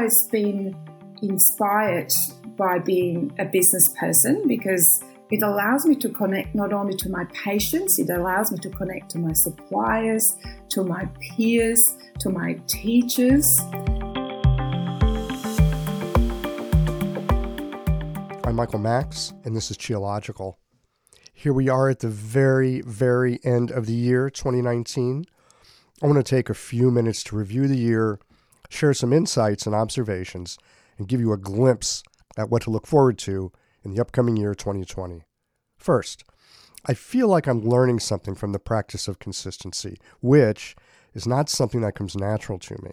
always been inspired by being a business person because it allows me to connect not only to my patients, it allows me to connect to my suppliers, to my peers, to my teachers. I'm Michael Max, and this is Qiological. Here we are at the very, very end of the year 2019. I want to take a few minutes to review the year, share some insights and observations, and give you a glimpse at what to look forward to in the upcoming year 2020. First, I feel like I'm learning something from the practice of consistency, which is not something that comes natural to me.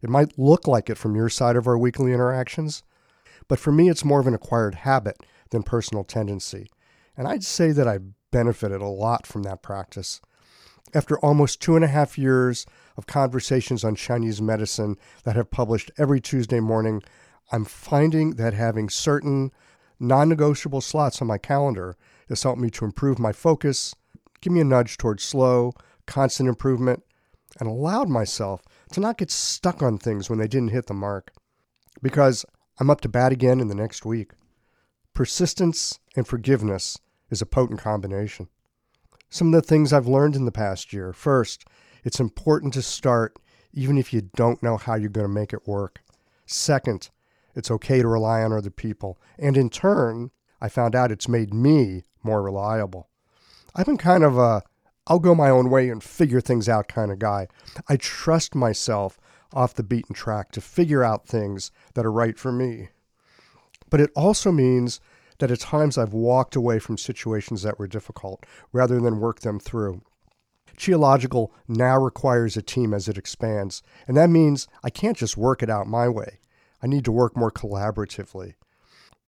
It might look like it from your side of our weekly interactions, but for me, it's more of an acquired habit than personal tendency. And I'd say that I've benefited a lot from that practice. After almost two and a half years of conversations on Chinese medicine that have published every Tuesday morning, I'm finding that having certain non negotiable slots on my calendar has helped me to improve my focus, give me a nudge towards slow, constant improvement, and allowed myself to not get stuck on things when they didn't hit the mark. Because I'm up to bat again in the next week. Persistence and forgiveness is a potent combination. Some of the things I've learned in the past year. First, it's important to start even if you don't know how you're going to make it work. Second, it's okay to rely on other people. And in turn, I found out it's made me more reliable. I've been kind of a I'll go my own way and figure things out kind of guy. I trust myself off the beaten track to figure out things that are right for me. But it also means that at times I've walked away from situations that were difficult rather than work them through. Qiological now requires a team as it expands, and that means I can't just work it out my way. I need to work more collaboratively.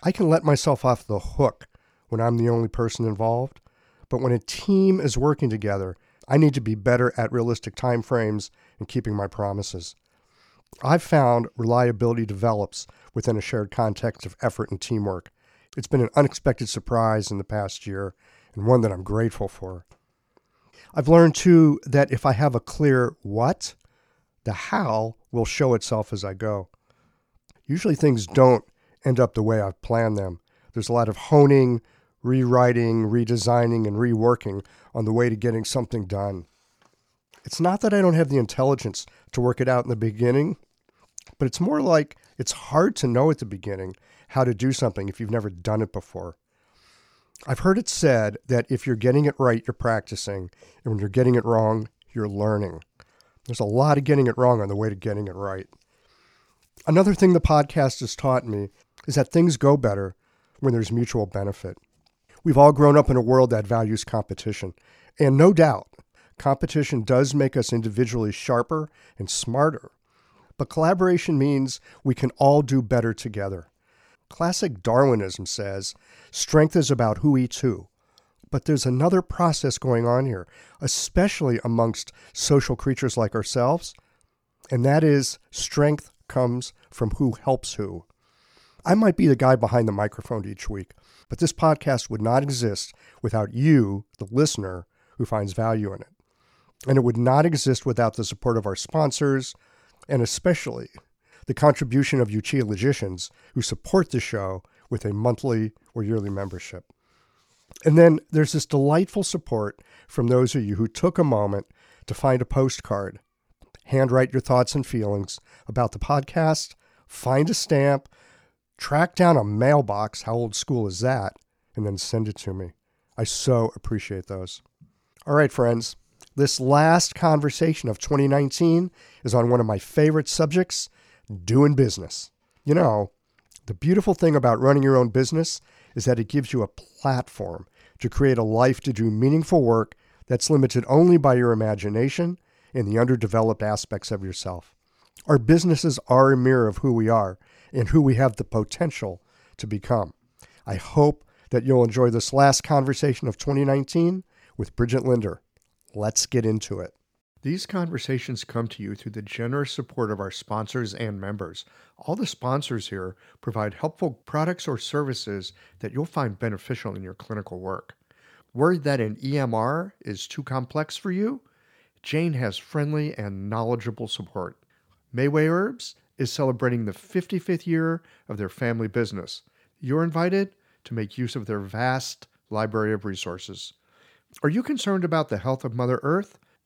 I can let myself off the hook when I'm the only person involved, but when a team is working together, I need to be better at realistic timeframes and keeping my promises. I've found reliability develops within a shared context of effort and teamwork. It's been an unexpected surprise in the past year and one that I'm grateful for. I've learned too that if I have a clear what, the how will show itself as I go. Usually things don't end up the way I've planned them. There's a lot of honing, rewriting, redesigning, and reworking on the way to getting something done. It's not that I don't have the intelligence to work it out in the beginning, but it's more like it's hard to know at the beginning how to do something if you've never done it before. I've heard it said that if you're getting it right, you're practicing, and when you're getting it wrong, you're learning. There's a lot of getting it wrong on the way to getting it right. Another thing the podcast has taught me is that things go better when there's mutual benefit. We've all grown up in a world that values competition, and no doubt, Competition does make us individually sharper and smarter, but collaboration means we can all do better together. Classic Darwinism says strength is about who eats who. But there's another process going on here, especially amongst social creatures like ourselves, and that is strength comes from who helps who. I might be the guy behind the microphone each week, but this podcast would not exist without you, the listener, who finds value in it and it would not exist without the support of our sponsors, and especially the contribution of you logicians who support the show with a monthly or yearly membership. And then there's this delightful support from those of you who took a moment to find a postcard, handwrite your thoughts and feelings about the podcast, find a stamp, track down a mailbox, how old school is that, and then send it to me. I so appreciate those. All right, friends. This last conversation of 2019 is on one of my favorite subjects doing business. You know, the beautiful thing about running your own business is that it gives you a platform to create a life to do meaningful work that's limited only by your imagination and the underdeveloped aspects of yourself. Our businesses are a mirror of who we are and who we have the potential to become. I hope that you'll enjoy this last conversation of 2019 with Bridget Linder. Let's get into it. These conversations come to you through the generous support of our sponsors and members. All the sponsors here provide helpful products or services that you'll find beneficial in your clinical work. Worried that an EMR is too complex for you? Jane has friendly and knowledgeable support. Mayway Herbs is celebrating the 55th year of their family business. You're invited to make use of their vast library of resources. Are you concerned about the health of Mother Earth?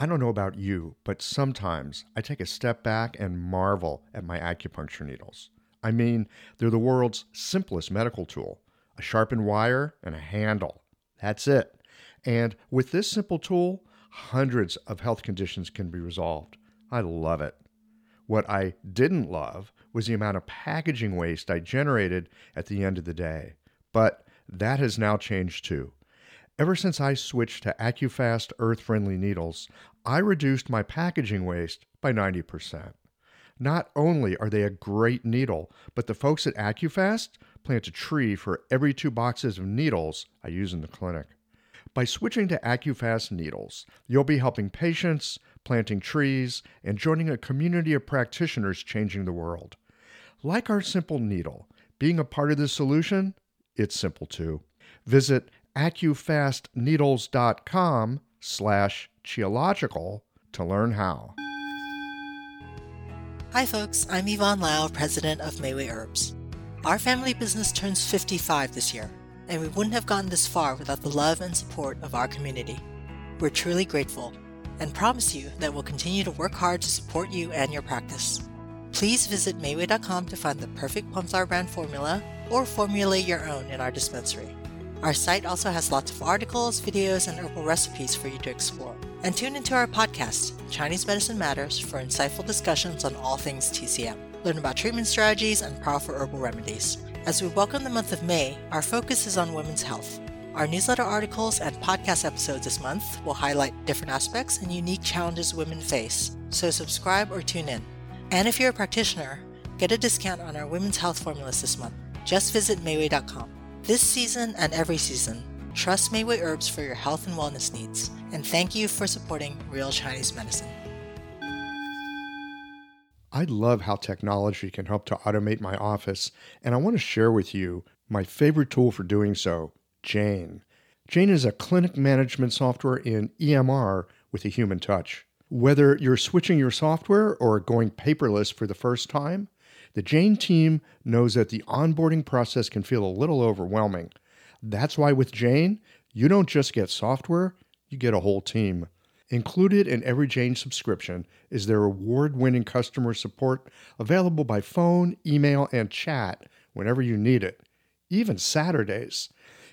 I don't know about you, but sometimes I take a step back and marvel at my acupuncture needles. I mean, they're the world's simplest medical tool a sharpened wire and a handle. That's it. And with this simple tool, hundreds of health conditions can be resolved. I love it. What I didn't love was the amount of packaging waste I generated at the end of the day. But that has now changed too. Ever since I switched to AccuFast earth friendly needles, I reduced my packaging waste by 90%. Not only are they a great needle, but the folks at AccuFast plant a tree for every two boxes of needles I use in the clinic. By switching to AccuFast needles, you'll be helping patients, planting trees, and joining a community of practitioners changing the world. Like our simple needle, being a part of the solution, it's simple too. Visit accufastneedles.com slash qiological to learn how. Hi folks, I'm Yvonne Lau, president of Mayway Herbs. Our family business turns 55 this year, and we wouldn't have gotten this far without the love and support of our community. We're truly grateful and promise you that we'll continue to work hard to support you and your practice. Please visit Mayway.com to find the perfect Plumflower brand formula or formulate your own in our dispensary. Our site also has lots of articles, videos, and herbal recipes for you to explore. And tune into our podcast, Chinese Medicine Matters, for insightful discussions on all things TCM. Learn about treatment strategies and powerful herbal remedies. As we welcome the month of May, our focus is on women's health. Our newsletter articles and podcast episodes this month will highlight different aspects and unique challenges women face, so subscribe or tune in. And if you're a practitioner, get a discount on our women's health formulas this month. Just visit Mayway.com. This season and every season, trust Mayway Herbs for your health and wellness needs, and thank you for supporting Real Chinese Medicine. I love how technology can help to automate my office, and I want to share with you my favorite tool for doing so, Jane. Jane is a clinic management software in EMR with a human touch. Whether you're switching your software or going paperless for the first time, the Jane team knows that the onboarding process can feel a little overwhelming. That's why with Jane, you don't just get software, you get a whole team. Included in every Jane subscription is their award winning customer support available by phone, email, and chat whenever you need it, even Saturdays.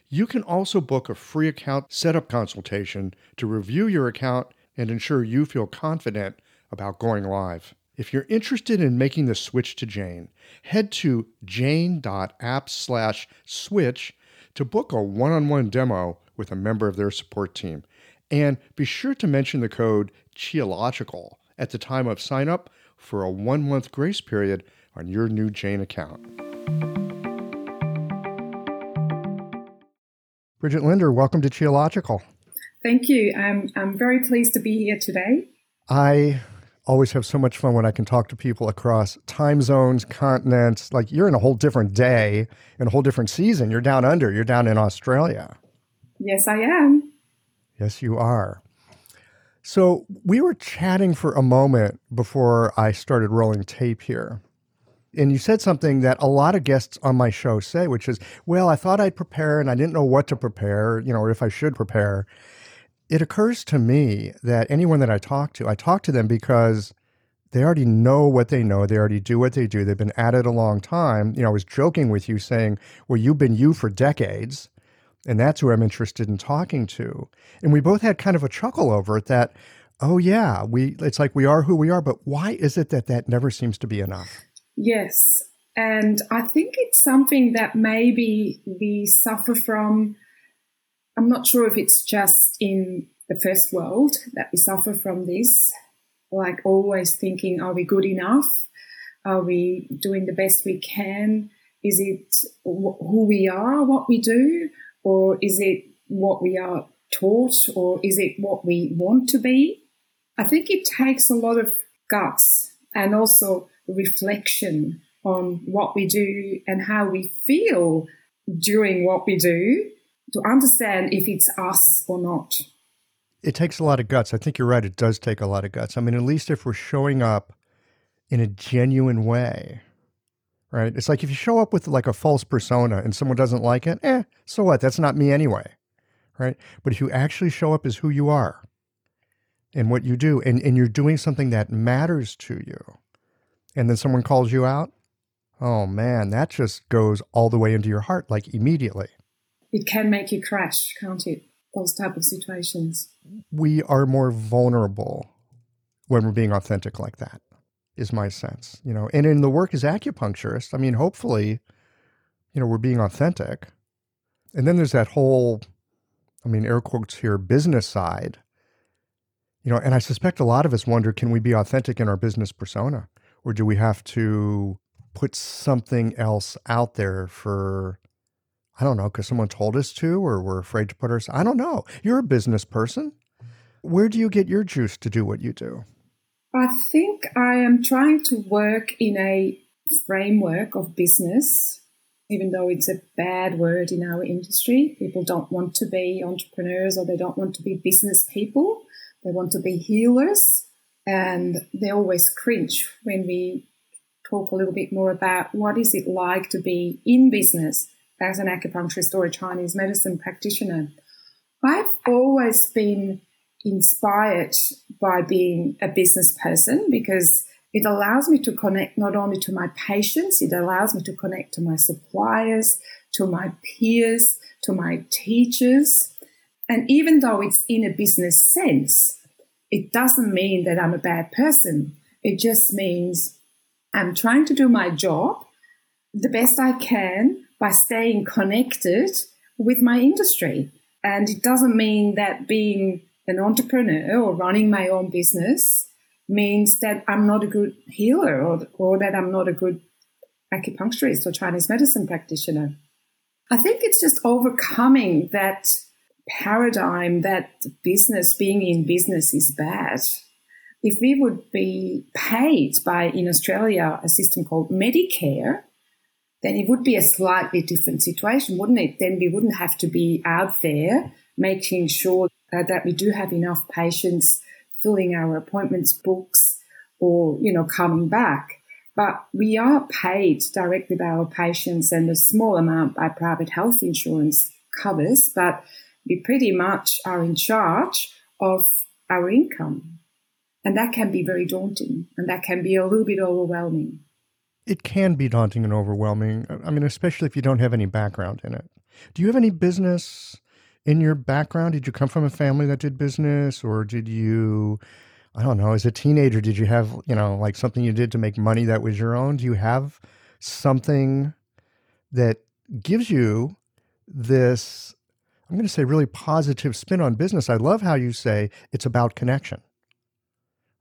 You can also book a free account setup consultation to review your account and ensure you feel confident about going live. If you're interested in making the switch to Jane, head to jane.app slash switch to book a one-on-one demo with a member of their support team. And be sure to mention the code QIOLOGICAL at the time of sign up for a one-month grace period on your new Jane account. Bridget Linder, welcome to Qiological. Thank you. I'm, I'm very pleased to be here today. I always have so much fun when I can talk to people across time zones, continents. Like you're in a whole different day, in a whole different season. You're down under, you're down in Australia. Yes, I am. Yes, you are. So we were chatting for a moment before I started rolling tape here. And you said something that a lot of guests on my show say, which is, well, I thought I'd prepare and I didn't know what to prepare, you know, or if I should prepare it occurs to me that anyone that I talk to, I talk to them because they already know what they know. They already do what they do. They've been at it a long time. You know, I was joking with you saying, well, you've been you for decades. And that's who I'm interested in talking to. And we both had kind of a chuckle over it that, oh, yeah, we, it's like we are who we are. But why is it that that never seems to be enough? Yes. And I think it's something that maybe we suffer from I'm not sure if it's just in the first world that we suffer from this, like always thinking, are we good enough? Are we doing the best we can? Is it who we are, what we do, or is it what we are taught, or is it what we want to be? I think it takes a lot of guts and also reflection on what we do and how we feel during what we do to understand if it's us or not. It takes a lot of guts. I think you're right. It does take a lot of guts. I mean, at least if we're showing up in a genuine way, right? It's like if you show up with like a false persona and someone doesn't like it, eh, so what? That's not me anyway, right? But if you actually show up as who you are and what you do, and, and you're doing something that matters to you, and then someone calls you out, oh man, that just goes all the way into your heart, like immediately. It can make you crash, can't it? Those type of situations. We are more vulnerable when we're being authentic like that is my sense, you know. And in the work as acupuncturist, I mean, hopefully, you know, we're being authentic. And then there's that whole, I mean, air quotes here, business side, you know. And I suspect a lot of us wonder, can we be authentic in our business persona, or do we have to put something else out there for? I don't know, because someone told us to, or we're afraid to put ourselves. I don't know. You're a business person. Where do you get your juice to do what you do? I think I am trying to work in a framework of business, even though it's a bad word in our industry. People don't want to be entrepreneurs or they don't want to be business people. They want to be healers. And they always cringe when we talk a little bit more about what is it like to be in business as an acupuncturist or a Chinese medicine practitioner. I've always been inspired by being a business person because it allows me to connect not only to my patients, it allows me to connect to my suppliers, to my peers, to my teachers. And even though it's in a business sense, it doesn't mean that I'm a bad person. It just means I'm trying to do my job the best I can by staying connected with my industry. And it doesn't mean that being an entrepreneur or running my own business means that I'm not a good healer or, or that I'm not a good acupuncturist or Chinese medicine practitioner. I think it's just overcoming that paradigm that business, being in business is bad. If we would be paid by, in Australia, a system called Medicare, then it would be a slightly different situation, wouldn't it? Then we wouldn't have to be out there making sure uh, that we do have enough patients filling our appointments books or, you know, coming back. But we are paid directly by our patients and a small amount by private health insurance covers, but we pretty much are in charge of our income. And that can be very daunting and that can be a little bit overwhelming. It can be daunting and overwhelming. I mean, especially if you don't have any background in it. Do you have any business in your background? Did you come from a family that did business, or did you? I don't know. As a teenager, did you have you know like something you did to make money that was your own? Do you have something that gives you this? I'm going to say really positive spin on business. I love how you say it's about connection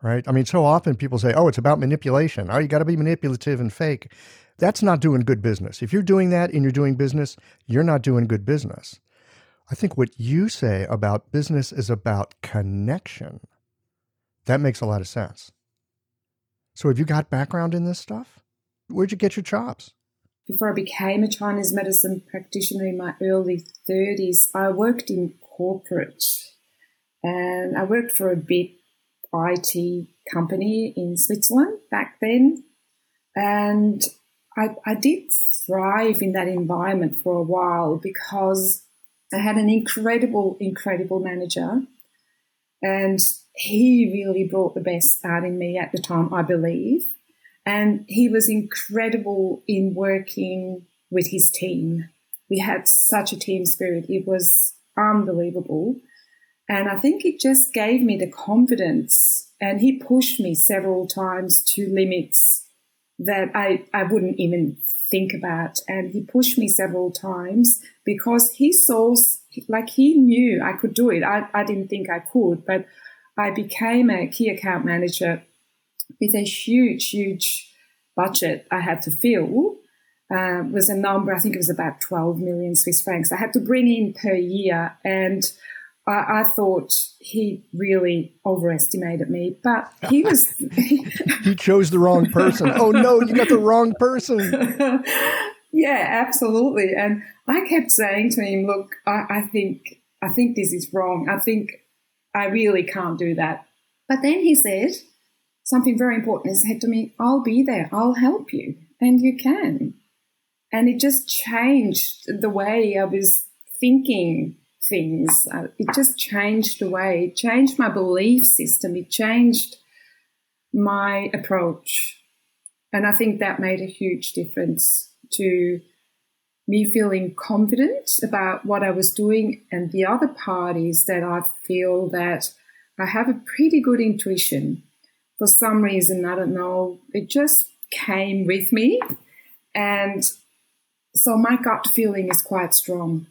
right? I mean, so often people say, oh, it's about manipulation. Oh, you got to be manipulative and fake. That's not doing good business. If you're doing that and you're doing business, you're not doing good business. I think what you say about business is about connection. That makes a lot of sense. So, have you got background in this stuff? Where'd you get your chops? Before I became a Chinese medicine practitioner in my early 30s, I worked in corporate and I worked for a big IT company in Switzerland back then. And I, I did thrive in that environment for a while because I had an incredible, incredible manager. And he really brought the best out in me at the time, I believe. And he was incredible in working with his team. We had such a team spirit. It was unbelievable. And I think it just gave me the confidence and he pushed me several times to limits that I, I wouldn't even think about. And he pushed me several times because he saw, like he knew I could do it. I, I didn't think I could, but I became a key account manager with a huge, huge budget I had to fill. uh, was a number, I think it was about 12 million Swiss francs I had to bring in per year. And I, I thought he really overestimated me, but he was. he chose the wrong person. Oh no, you got the wrong person. yeah, absolutely. And I kept saying to him, look, I, I think, I think this is wrong. I think I really can't do that. But then he said something very important. He said to me, I'll be there. I'll help you. And you can. And it just changed the way I was thinking things. Uh, it just changed the way, it changed my belief system, it changed my approach. And I think that made a huge difference to me feeling confident about what I was doing. And the other part is that I feel that I have a pretty good intuition. For some reason, I don't know, it just came with me. And so my gut feeling is quite strong.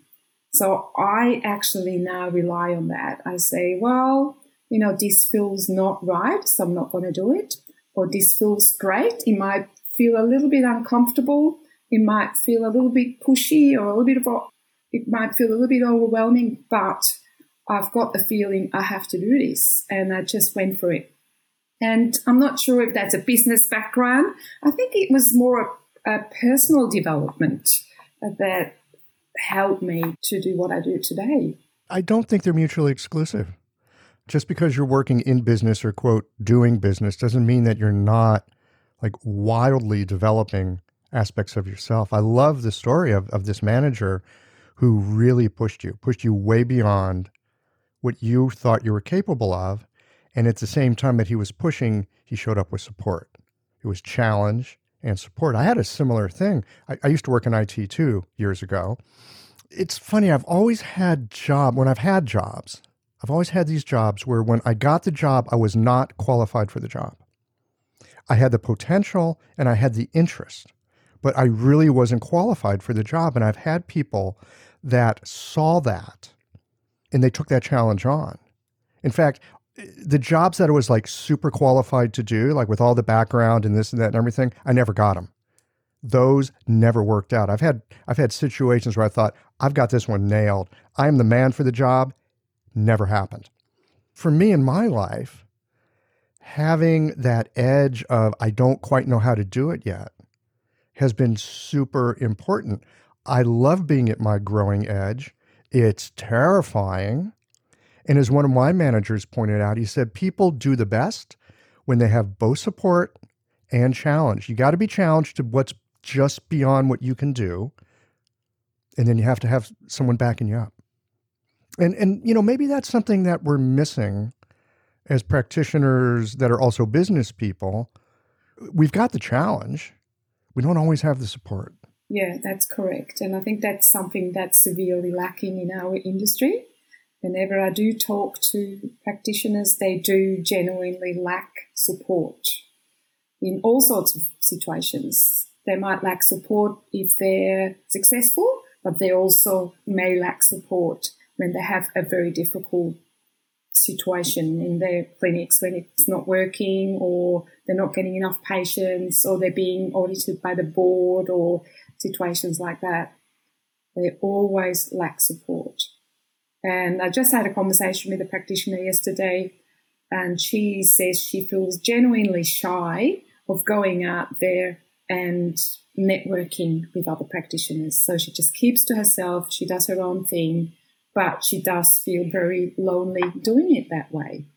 So I actually now rely on that. I say, well, you know, this feels not right, so I'm not going to do it. Or this feels great. It might feel a little bit uncomfortable. It might feel a little bit pushy or a little bit of, it might feel a little bit overwhelming, but I've got the feeling I have to do this. And I just went for it. And I'm not sure if that's a business background. I think it was more a, a personal development that helped me to do what I do today. I don't think they're mutually exclusive. Just because you're working in business or, quote, doing business doesn't mean that you're not like wildly developing aspects of yourself. I love the story of, of this manager who really pushed you, pushed you way beyond what you thought you were capable of. And at the same time that he was pushing, he showed up with support. It was challenge and support. I had a similar thing. I, I, used to work in IT too years ago. It's funny, I've always had job when I've had jobs, I've always had these jobs where when I got the job, I was not qualified for the job. I had the potential and I had the interest, but I really wasn't qualified for the job. And I've had people that saw that and they took that challenge on. In fact, the jobs that I was like super qualified to do, like with all the background and this and that and everything, I never got them. Those never worked out. I've had I've had situations where I thought I've got this one nailed. I am the man for the job. Never happened. For me in my life, having that edge of I don't quite know how to do it yet has been super important. I love being at my growing edge. It's terrifying and as one of my managers pointed out, he said people do the best when they have both support and challenge. You got to be challenged to what's just beyond what you can do. And then you have to have someone backing you up. And and you know, maybe that's something that we're missing as practitioners that are also business people. We've got the challenge. We don't always have the support. Yeah, that's correct. And I think that's something that's severely lacking in our industry whenever I do talk to practitioners, they do genuinely lack support in all sorts of situations. They might lack support if they're successful, but they also may lack support when they have a very difficult situation in their clinics when it's not working or they're not getting enough patients or they're being audited by the board or situations like that. They always lack support. And I just had a conversation with a practitioner yesterday, and she says she feels genuinely shy of going out there and networking with other practitioners. So she just keeps to herself, she does her own thing, but she does feel very lonely doing it that way.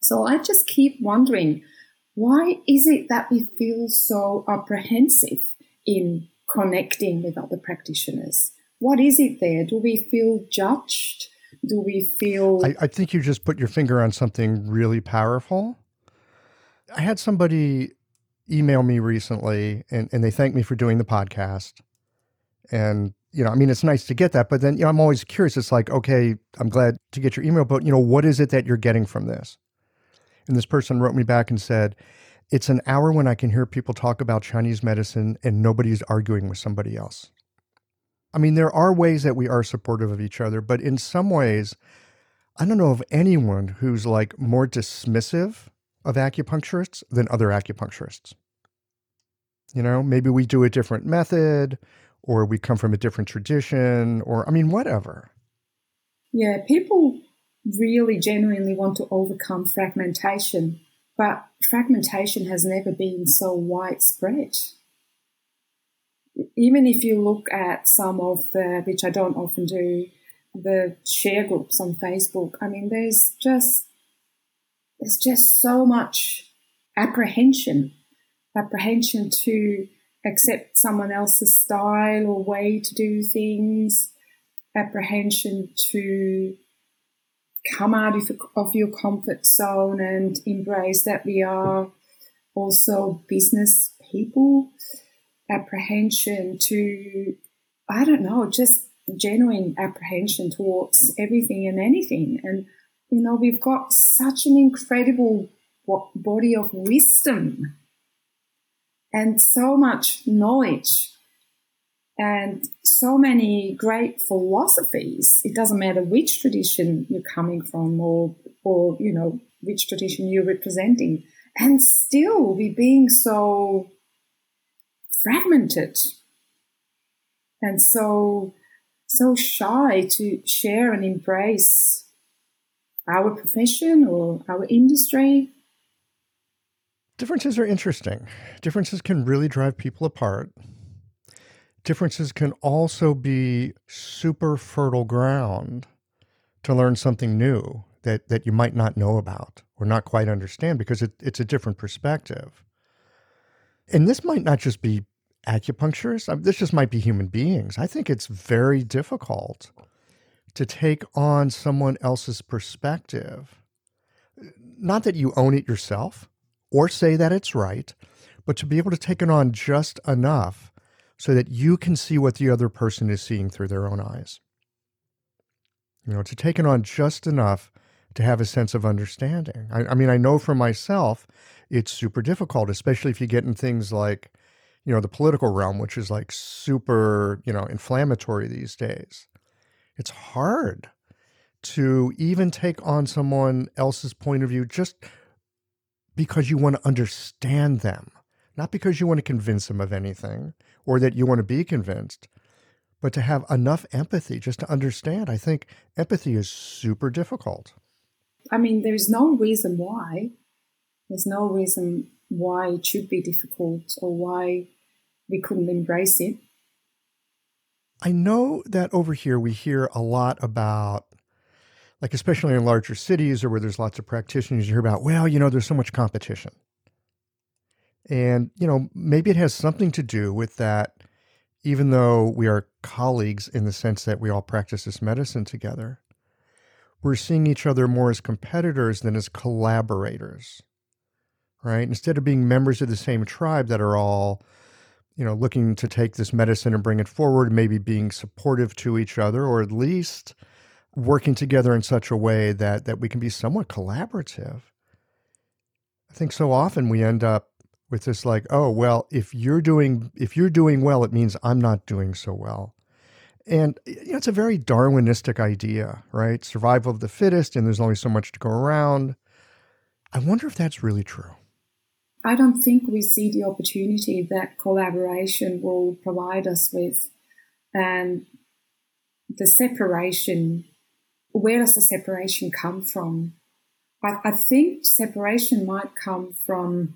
So I just keep wondering why is it that we feel so apprehensive in connecting with other practitioners? What is it there? Do we feel judged? Do we feel I, I, think you just put your finger on something really powerful. I had somebody email me recently and, and they thanked me for doing the podcast. And you know i mean it's nice to get that but then you know i'm always curious. It's like okay i'm glad to get your email but you know what is it that you're getting from this? And this person wrote me back and said it's an hour when i can hear people talk about chinese medicine and nobody's arguing with somebody else I mean, there are ways that we are supportive of each other, but in some ways, I don't know of anyone who's like more dismissive of acupuncturists than other acupuncturists. You know, maybe we do a different method or we come from a different tradition or, I mean, whatever. Yeah, people really genuinely want to overcome fragmentation, but fragmentation has never been so widespread. Even if you look at some of the, which I don't often do, the share groups on Facebook, I mean, there's just, there's just so much apprehension, apprehension to accept someone else's style or way to do things, apprehension to come out of, of your comfort zone and embrace that we are also business people, apprehension to, I don't know, just genuine apprehension towards everything and anything. And, you know, we've got such an incredible body of wisdom and so much knowledge and so many great philosophies. It doesn't matter which tradition you're coming from or, or, you know, which tradition you're representing. And still we're being so fragmented and so, so shy to share and embrace our profession or our industry Differences are interesting. Differences can really drive people apart. Differences can also be super fertile ground to learn something new that, that you might not know about or not quite understand because it, it's a different perspective. And this might not just be acupuncturists, uh, this just might be human beings. I think it's very difficult to take on someone else's perspective. Not that you own it yourself, or say that it's right, but to be able to take it on just enough so that you can see what the other person is seeing through their own eyes. You know, to take it on just enough to have a sense of understanding. I, I mean, I know for myself, it's super difficult, especially if you get in things like, you know, the political realm, which is like super, you know, inflammatory these days. It's hard to even take on someone else's point of view just because you want to understand them, not because you want to convince them of anything or that you want to be convinced, but to have enough empathy just to understand. I think empathy is super difficult. I mean, there's no reason why. There's no reason why it should be difficult or why we couldn't embrace it. I know that over here we hear a lot about like especially in larger cities or where there's lots of practitioners, you hear about, well, you know, there's so much competition. And, you know, maybe it has something to do with that, even though we are colleagues in the sense that we all practice this medicine together, we're seeing each other more as competitors than as collaborators, right? Instead of being members of the same tribe that are all, you know, looking to take this medicine and bring it forward, maybe being supportive to each other, or at least working together in such a way that that we can be somewhat collaborative. I think so often we end up with this like, oh, well, if you're doing if you're doing well, it means I'm not doing so well. And you know, it's a very Darwinistic idea, right? Survival of the fittest, and there's only so much to go around. I wonder if that's really true. I don't think we see the opportunity that collaboration will provide us with. And the separation where does the separation come from? I, I think separation might come from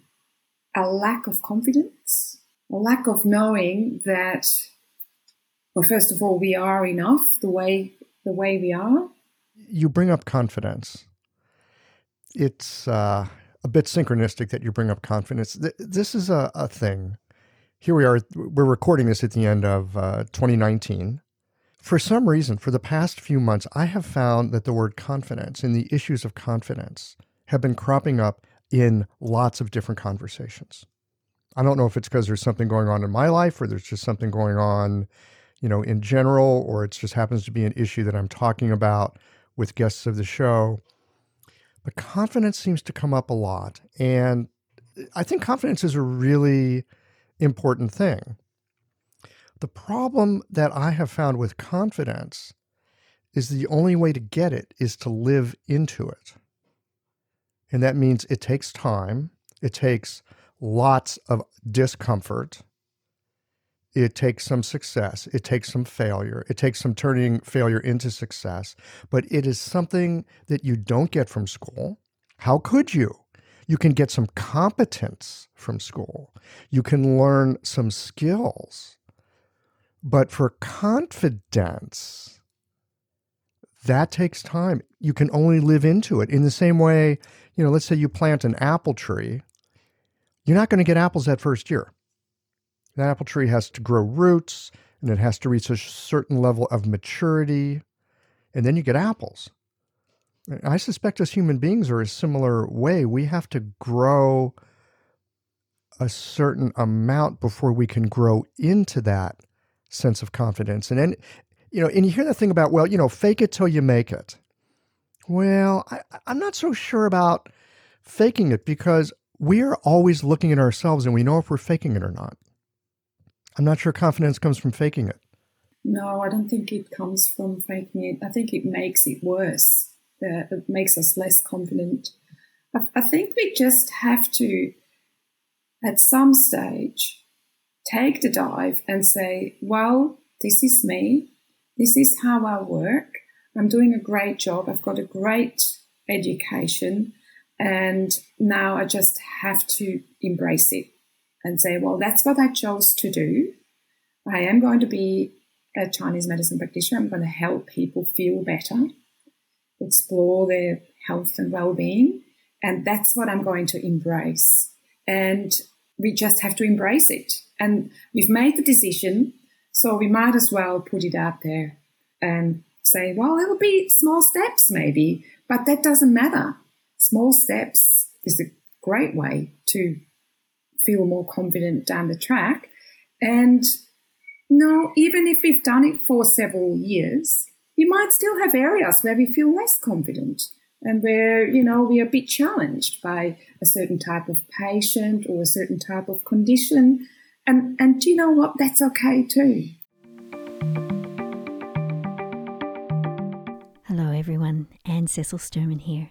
a lack of confidence, a lack of knowing that, well, first of all, we are enough the way the way we are. You bring up confidence. It's uh, a bit synchronistic that you bring up confidence. This is a, a thing. Here we are. We're recording this at the end of uh, 2019. For some reason, for the past few months, I have found that the word confidence and the issues of confidence have been cropping up in lots of different conversations. I don't know if it's because there's something going on in my life or there's just something going on, you know, in general, or it just happens to be an issue that I'm talking about with guests of the show. But confidence seems to come up a lot. And I think confidence is a really important thing. The problem that I have found with confidence is the only way to get it is to live into it. And that means it takes time, it takes lots of discomfort. It takes some success. It takes some failure. It takes some turning failure into success. But it is something that you don't get from school. How could you? You can get some competence from school. You can learn some skills. But for confidence, that takes time. You can only live into it. In the same way, you know, let's say you plant an apple tree, you're not going to get apples that first year. That apple tree has to grow roots and it has to reach a certain level of maturity, and then you get apples. I suspect as human beings are a similar way. We have to grow a certain amount before we can grow into that sense of confidence. And then, you know, and you hear that thing about, well, you know, fake it till you make it. Well, I, I'm not so sure about faking it because we're always looking at ourselves and we know if we're faking it or not. I'm not sure confidence comes from faking it. No, I don't think it comes from faking it. I think it makes it worse uh, it makes us less confident. I, I think we just have to, at some stage, take the dive and say, well, this is me. This is how I work. I'm doing a great job. I've got a great education. And now I just have to embrace it and say, well, that's what I chose to do. I am going to be a Chinese medicine practitioner. I'm going to help people feel better explore their health and well-being and that's what i'm going to embrace and we just have to embrace it and we've made the decision so we might as well put it out there and say well it'll be small steps maybe but that doesn't matter small steps is a great way to feel more confident down the track and no even if we've done it for several years you might still have areas where we feel less confident and where, you know, we are a bit challenged by a certain type of patient or a certain type of condition. And, and do you know what? That's okay too. Hello, everyone. Anne Cecil Sturman here.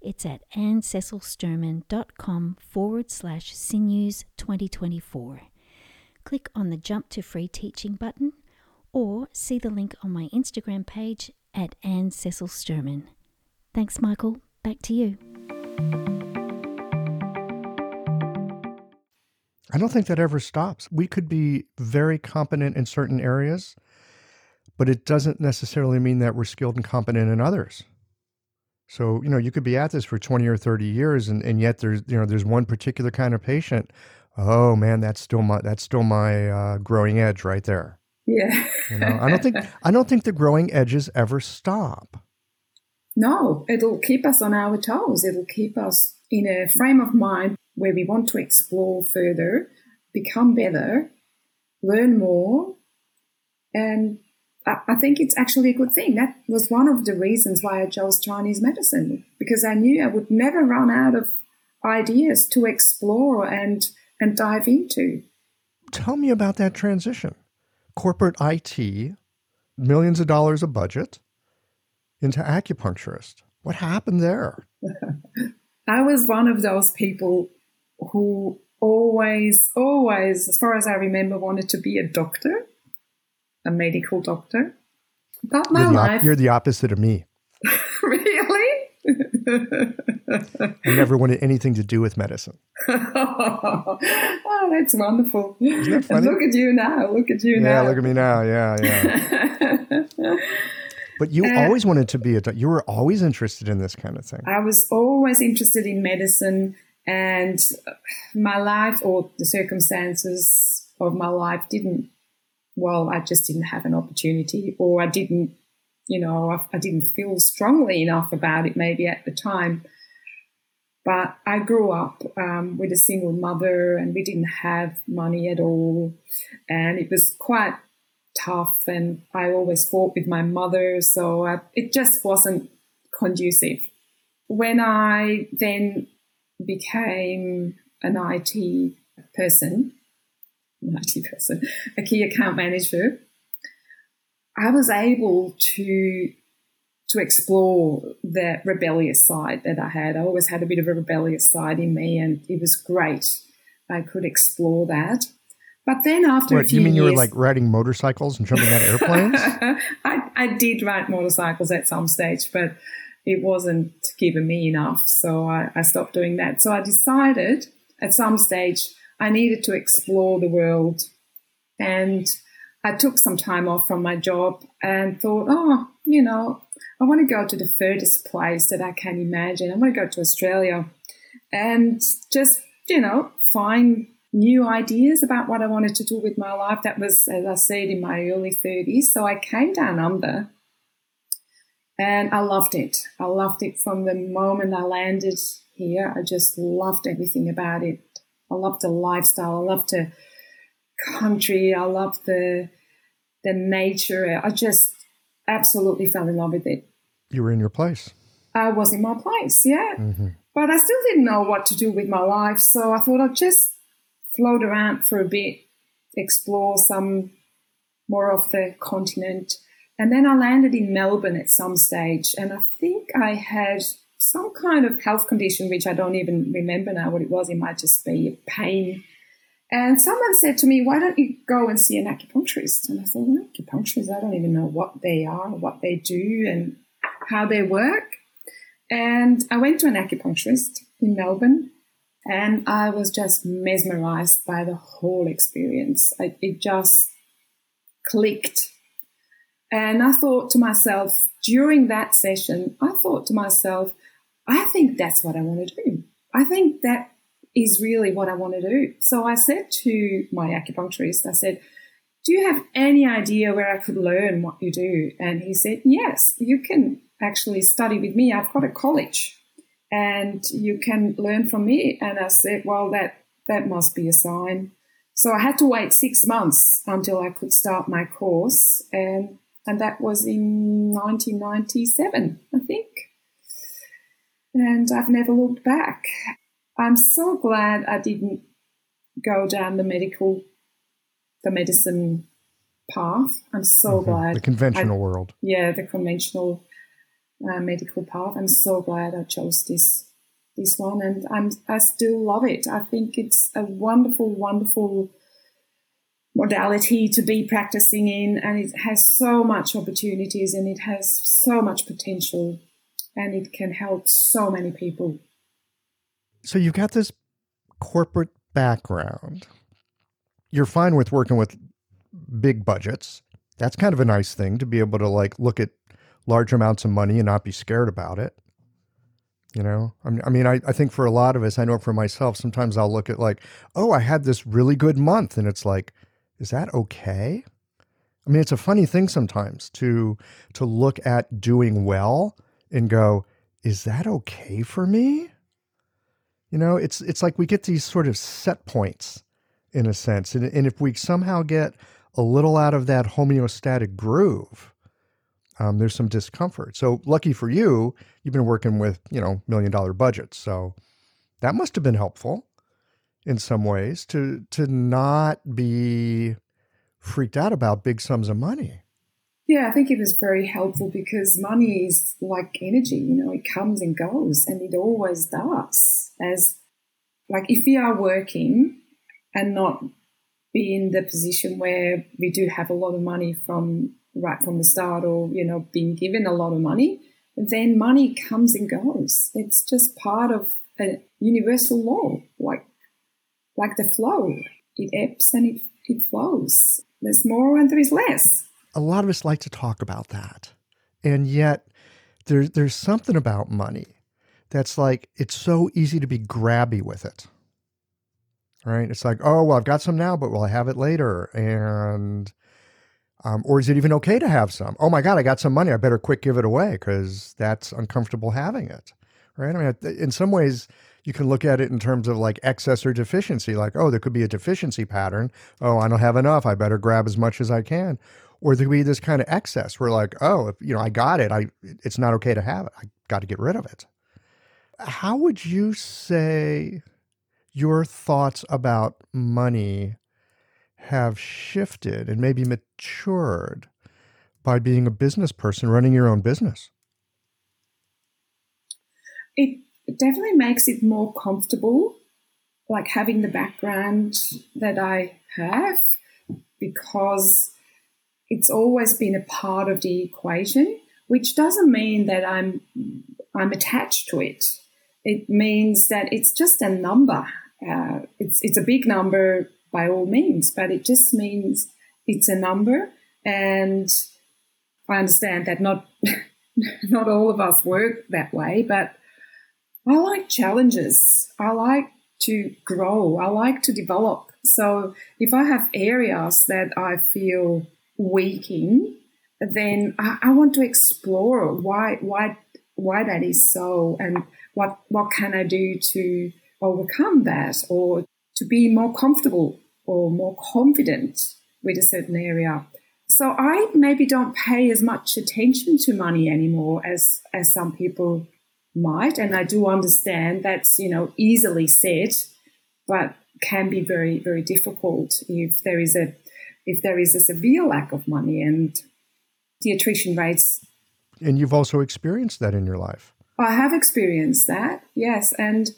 It's at annececilsturman.com forward slash sinews 2024. Click on the Jump to Free Teaching button or see the link on my Instagram page at Anne Cecil Sturman. Thanks, Michael. Back to you. I don't think that ever stops. We could be very competent in certain areas, but it doesn't necessarily mean that we're skilled and competent in others. So, you know, you could be at this for 20 or 30 years and, and yet there's, you know, there's one particular kind of patient. Oh man, that's still my, that's still my uh, growing edge right there. Yeah. you know, I don't think I don't think the growing edges ever stop. No, it'll keep us on our toes. It'll keep us in a frame of mind where we want to explore further, become better, learn more, and I think it's actually a good thing. That was one of the reasons why I chose Chinese medicine because I knew I would never run out of ideas to explore and and dive into. Tell me about that transition corporate IT, millions of dollars of budget, into acupuncturist. What happened there? I was one of those people who always, always, as far as I remember, wanted to be a doctor, a medical doctor. But my you're the, life. you're the opposite of me. really? I never wanted anything to do with medicine. oh, that's wonderful. That? Look at you now. Look at you yeah, now. Yeah, look at me now. Yeah, yeah. but you Uh, always wanted to be a doc- you were always interested in this kind of thing. I was always interested in medicine, and my life or the circumstances of my life didn't. Well, I just didn't have an opportunity, or I didn't, you know, I, I didn't feel strongly enough about it maybe at the time. But I grew up um, with a single mother, and we didn't have money at all, and it was quite tough. And I always fought with my mother, so I, it just wasn't conducive when I then became an IT person, IT person, a key account manager, I was able to to explore the rebellious side that I had. I always had a bit of a rebellious side in me, and it was great. I could explore that. But then after a few you mean you were like riding motorcycles and jumping out of airplanes? I, I did ride motorcycles at some stage, but it wasn't giving me enough. So I, I stopped doing that. So I decided at some stage I needed to explore the world. And I took some time off from my job and thought, oh, you know, I want to go to the furthest place that I can imagine. I want to go to Australia and just, you know, find new ideas about what I wanted to do with my life. That was, as I said, in my early 30s. So I came down under and I loved it. I loved it from the moment I landed here. I just loved everything about it. I loved the lifestyle. I loved the country. I loved the the nature. I just absolutely fell in love with it. you were in your place. I was in my place, yeah. Mm-hmm. But I still didn't know what to do with my life, so I thought I'd just float around for a bit, explore some more of the continent. And then I landed in Melbourne at some stage, and I think I had some kind of health condition, which I don't even remember now what it was. It might just be pain. And someone said to me, Why don't you go and see an acupuncturist? And I thought, well, acupuncturists, I don't even know what they are, what they do, and how they work. And I went to an acupuncturist in Melbourne and I was just mesmerized by the whole experience. I, it just clicked. And I thought to myself, during that session, I thought to myself, I think that's what I want to do. I think that is really what I want to do. So I said to my acupuncturist, I said, do you have any idea where I could learn what you do? And he said, yes, you can actually study with me. I've got a college and you can learn from me. And I said, well, that, that must be a sign. So I had to wait six months until I could start my course. And, and that was in 1997, I think. And I've never looked back. I'm so glad I didn't go down the medical, the medicine path. I'm so glad. The conventional I- world. yeah, the conventional uh, medical path. I'm so glad I chose this this one, and I'm I still love it. I think it's a wonderful, wonderful modality to be practicing in, and it has so much opportunities, and it has so much potential, and it can help so many people. So you've got this corporate background. You're fine with working with big budgets. That's kind of a nice thing to be able to like look at large amounts of money and not be scared about it. You know, I mean, I, I, think for a lot of us, I know for myself, sometimes I'll look at like, oh, I had this really good month. And it's like, is that okay? I mean, it's a funny thing sometimes to to look at doing well and go, is that okay for me? You know, it's it's like we get these sort of set points in a sense. And, and if we somehow get a little out of that homeostatic groove, um, there's some discomfort. So lucky for you, you've been working with, you know, million dollar budgets. So that must have been helpful in some ways to to not be freaked out about big sums of money. Yeah, I think it was very helpful because money is like energy, you know, it comes and goes and it always does. As like if we are working and not be in the position where we do have a lot of money from right from the start or, you know, being given a lot of money, then money comes and goes. It's just part of a universal law, like like the flow. It ebbs and it, it flows. There's more and there is less. A lot of us like to talk about that. And yet there's there's something about money that's like it's so easy to be grabby with it. Right? It's like, oh well I've got some now, but will I have it later? And um, or is it even okay to have some? Oh my God, I got some money. I better quick give it away because that's uncomfortable having it. Right. I mean, in some ways, you can look at it in terms of like excess or deficiency, like, oh, there could be a deficiency pattern. Oh, I don't have enough. I better grab as much as I can. Or there could be this kind of excess where, like, oh, if, you know, I got it. I it's not okay to have it. I got to get rid of it. How would you say your thoughts about money have shifted and maybe matured by being a business person running your own business? It definitely makes it more comfortable, like having the background that I have, because it's always been a part of the equation, which doesn't mean that I'm I'm attached to it. It means that it's just a number. Uh, it's it's a big number by all means, but it just means it's a number. And I understand that not, not all of us work that way, but I like challenges. I like to grow. I like to develop. So if I have areas that I feel weak in, then I, I want to explore why, why, why that is so and what, what can I do to overcome that or to be more comfortable or more confident with a certain area. So I maybe don't pay as much attention to money anymore as as some people might, and I do understand that's you know easily said, but can be very very difficult if there is a if there is a severe lack of money and the attrition rates. And you've also experienced that in your life. I have experienced that, yes, and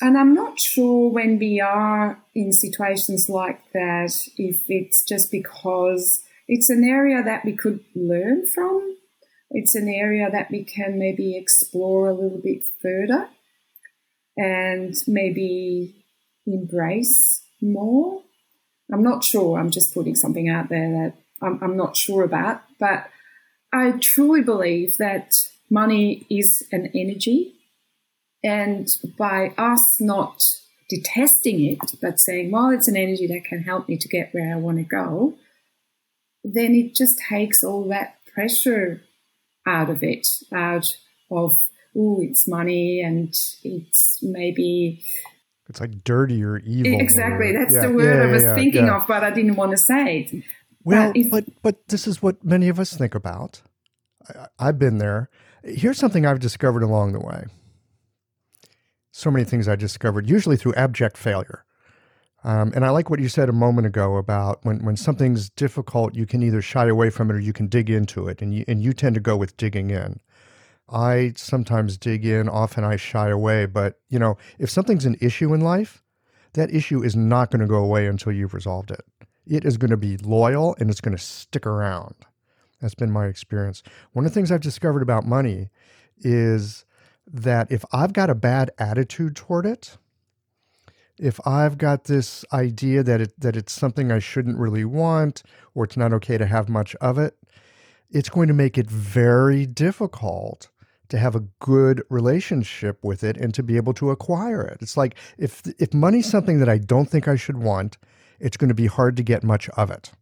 and I'm not sure when we are in situations like that if it's just because it's an area that we could learn from. It's an area that we can maybe explore a little bit further and maybe embrace more. I'm not sure. I'm just putting something out there that I'm, I'm not sure about. But I truly believe that money is an energy and by us not detesting it, but saying, well, it's an energy that can help me to get where I want to go, then it just takes all that pressure out of it, out of, oh, it's money and it's maybe. It's like dirty or evil. Exactly. Or, That's yeah, the word yeah, I was yeah, thinking of, but I didn't want to say it. Well, but, if, but, but this is what many of us think about. I, I've been there. Here's something I've discovered along the way so many things I discovered, usually through abject failure. Um, and I like what you said a moment ago about when, when something's difficult, you can either shy away from it or you can dig into it. And you, and you tend to go with digging in. I sometimes dig in, often I shy away. But, you know, if something's an issue in life, that issue is not going to go away until you've resolved it. It is going to be loyal and it's going to stick around. That's been my experience. One of the things I've discovered about money is that if I've got a bad attitude toward it, if I've got this idea that it that it's something I shouldn't really want or it's not okay to have much of it, it's going to make it very difficult to have a good relationship with it and to be able to acquire it. It's like if if money's something that I don't think I should want, it's going to be hard to get much of it.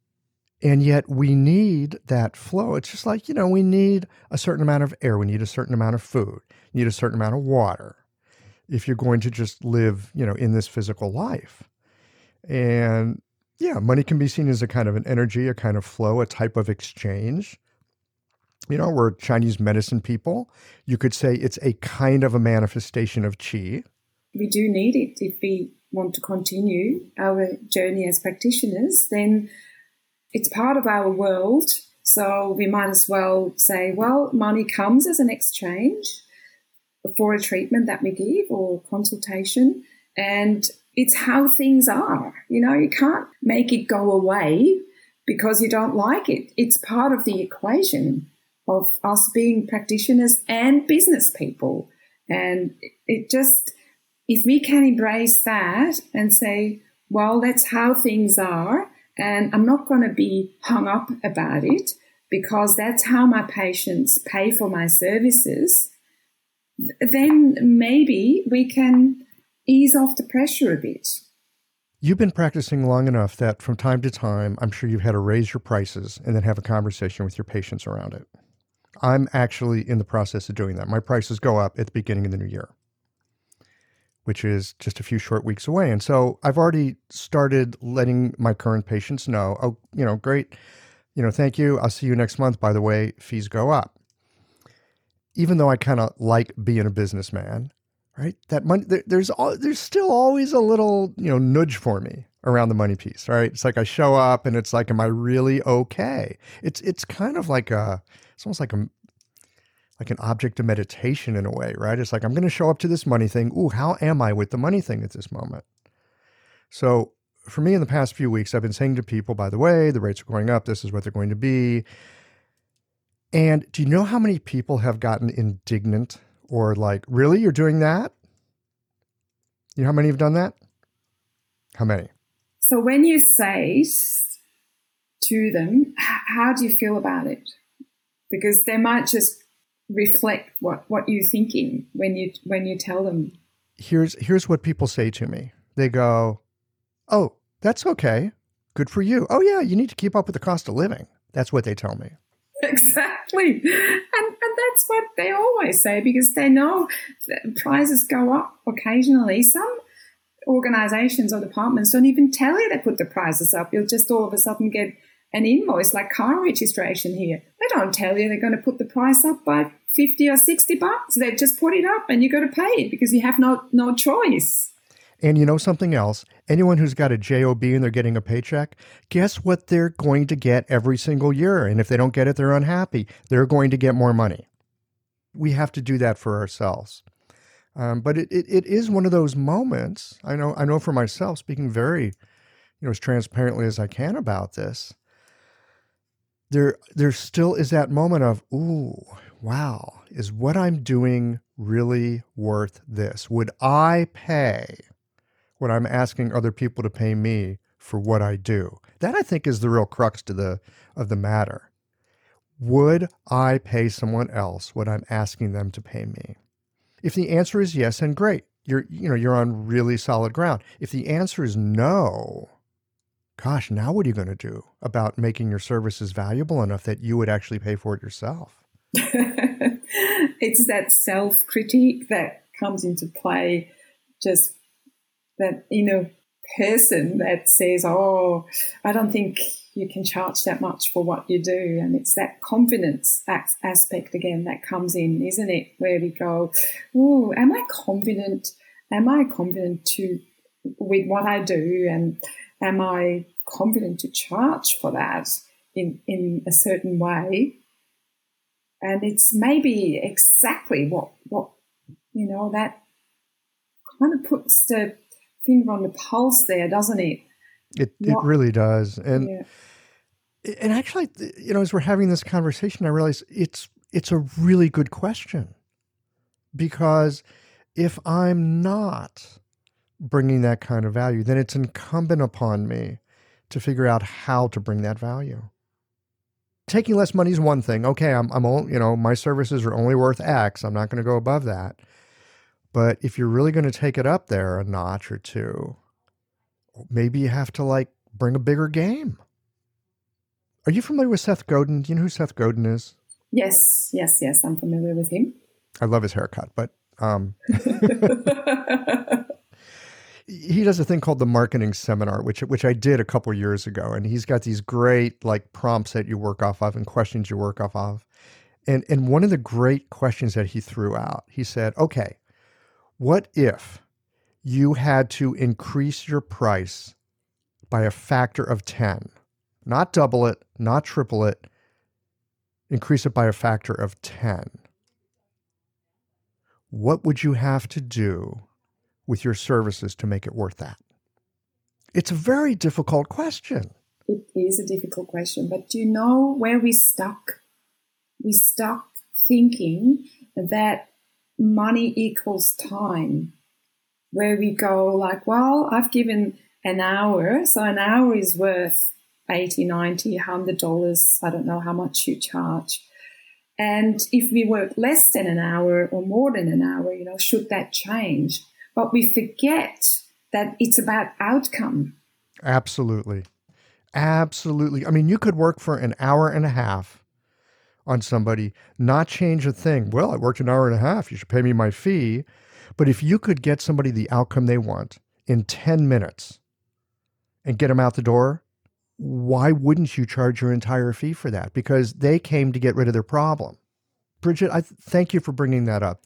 And yet we need that flow. It's just like, you know, we need a certain amount of air, we need a certain amount of food, you need a certain amount of water if you're going to just live, you know, in this physical life. And yeah, money can be seen as a kind of an energy, a kind of flow, a type of exchange. You know, we're Chinese medicine people. You could say it's a kind of a manifestation of qi. We do need it if we want to continue our journey as practitioners, then it's part of our world. So we might as well say, well, money comes as an exchange for a treatment that we give or consultation. And it's how things are. You know, you can't make it go away because you don't like it. It's part of the equation of us being practitioners and business people. And it just, if we can embrace that and say, well, that's how things are, and I'm not going to be hung up about it because that's how my patients pay for my services, then maybe we can ease off the pressure a bit. You've been practicing long enough that from time to time, I'm sure you've had to raise your prices and then have a conversation with your patients around it. I'm actually in the process of doing that. My prices go up at the beginning of the new year, which is just a few short weeks away. And so I've already started letting my current patients know, oh, you know, great. You know, thank you. I'll see you next month. By the way, fees go up. Even though I kind of like being a businessman, right? That money, there, there's all, there's still always a little, you know, nudge for me around the money piece, right? It's like I show up and it's like, am I really okay? It's it's kind of like a, it's almost like a, like an object of meditation in a way, right? It's like I'm going to show up to this money thing. Ooh, how am I with the money thing at this moment? So for me, in the past few weeks, I've been saying to people, by the way, the rates are going up. This is what they're going to be. And do you know how many people have gotten indignant or like, really, you're doing that? You know how many have done that? How many? So when you say to them, how do you feel about it? Because they might just reflect what, what you're thinking when you when you tell them. Here's here's what people say to me. They go, "Oh, that's okay. Good for you. Oh yeah, you need to keep up with the cost of living." That's what they tell me. Exactly. And, and that's what they always say because they know prices go up occasionally. Some organizations or departments don't even tell you they put the prices up. You'll just all of a sudden get an invoice like car registration here. They don't tell you they're going to put the price up by 50 or 60 bucks. They just put it up and you got to pay it because you have no, no choice. And you know something else? Anyone who's got a JOB and they're getting a paycheck, guess what they're going to get every single year? And if they don't get it, they're unhappy. They're going to get more money. We have to do that for ourselves. Um, but it, it, it is one of those moments. I know I know for myself, speaking very, you know, as transparently as I can about this. There there still is that moment of, ooh, wow, is what I'm doing really worth this? Would I pay when I'm asking other people to pay me for what I do. That I think is the real crux to the of the matter. Would I pay someone else what I'm asking them to pay me? If the answer is yes, then great. You're you know, you're on really solid ground. If the answer is no, gosh, now what are you going to do about making your services valuable enough that you would actually pay for it yourself? it's that self critique that comes into play just that inner person that says, "Oh, I don't think you can charge that much for what you do," and it's that confidence aspect again that comes in, isn't it? Where we go, "Oh, am I confident? Am I confident to with what I do, and am I confident to charge for that in in a certain way?" And it's maybe exactly what what you know that kind of puts the finger on the pulse there, doesn't it? It it really does, and yeah. and actually, you know, as we're having this conversation, I realize it's it's a really good question because if I'm not bringing that kind of value, then it's incumbent upon me to figure out how to bring that value. Taking less money is one thing. Okay, I'm, I'm all, you know, my services are only worth X. I'm not going to go above that. But if you're really going to take it up there a notch or two, maybe you have to like bring a bigger game. Are you familiar with Seth Godin? Do you know who Seth Godin is? Yes, yes, yes. I'm familiar with him. I love his haircut, but um, he does a thing called the marketing seminar, which which I did a couple years ago, and he's got these great like prompts that you work off of and questions you work off of. And and one of the great questions that he threw out, he said, "Okay, what if you had to increase your price by a factor of 10? Not double it, not triple it, increase it by a factor of 10. What would you have to do with your services to make it worth that? It's a very difficult question. It is a difficult question, but do you know where we stuck? We stuck thinking that money equals time, where we go like, well, I've given an hour, so an hour is worth 80, 90, 100 dollars. I don't know how much you charge. And if we work less than an hour or more than an hour, you know, should that change? But we forget that it's about outcome. Absolutely. Absolutely. I mean, you could work for an hour and a half on somebody, not change a thing. Well, I worked an hour and a half. You should pay me my fee. But if you could get somebody the outcome they want in 10 minutes and get them out the door, why wouldn't you charge your entire fee for that? Because they came to get rid of their problem. Bridget, I th- thank you for bringing that up.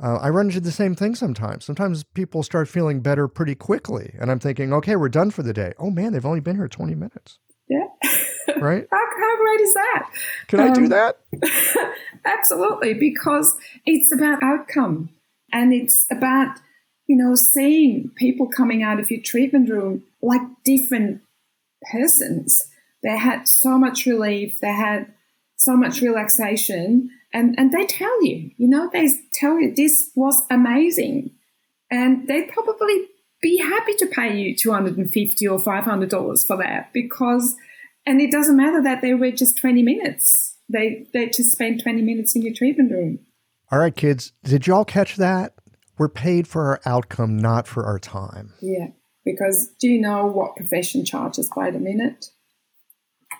Uh, I run into the same thing sometimes. Sometimes people start feeling better pretty quickly, and I'm thinking, okay, we're done for the day. Oh man, they've only been here 20 minutes. Yeah. Right? how, how great is that? Can I do Um, that? Absolutely, because it's about outcome and it's about, you know, seeing people coming out of your treatment room like different persons. They had so much relief, they had so much relaxation, and, and they tell you, you know, they tell you this was amazing. And they'd probably be happy to pay you 250 or $500 for that because, and it doesn't matter that they were just 20 minutes. They, they just spent 20 minutes in your treatment room. All right, kids, did y'all catch that? We're paid for our outcome, not for our time. Yeah. Because do you know what profession charges by the minute?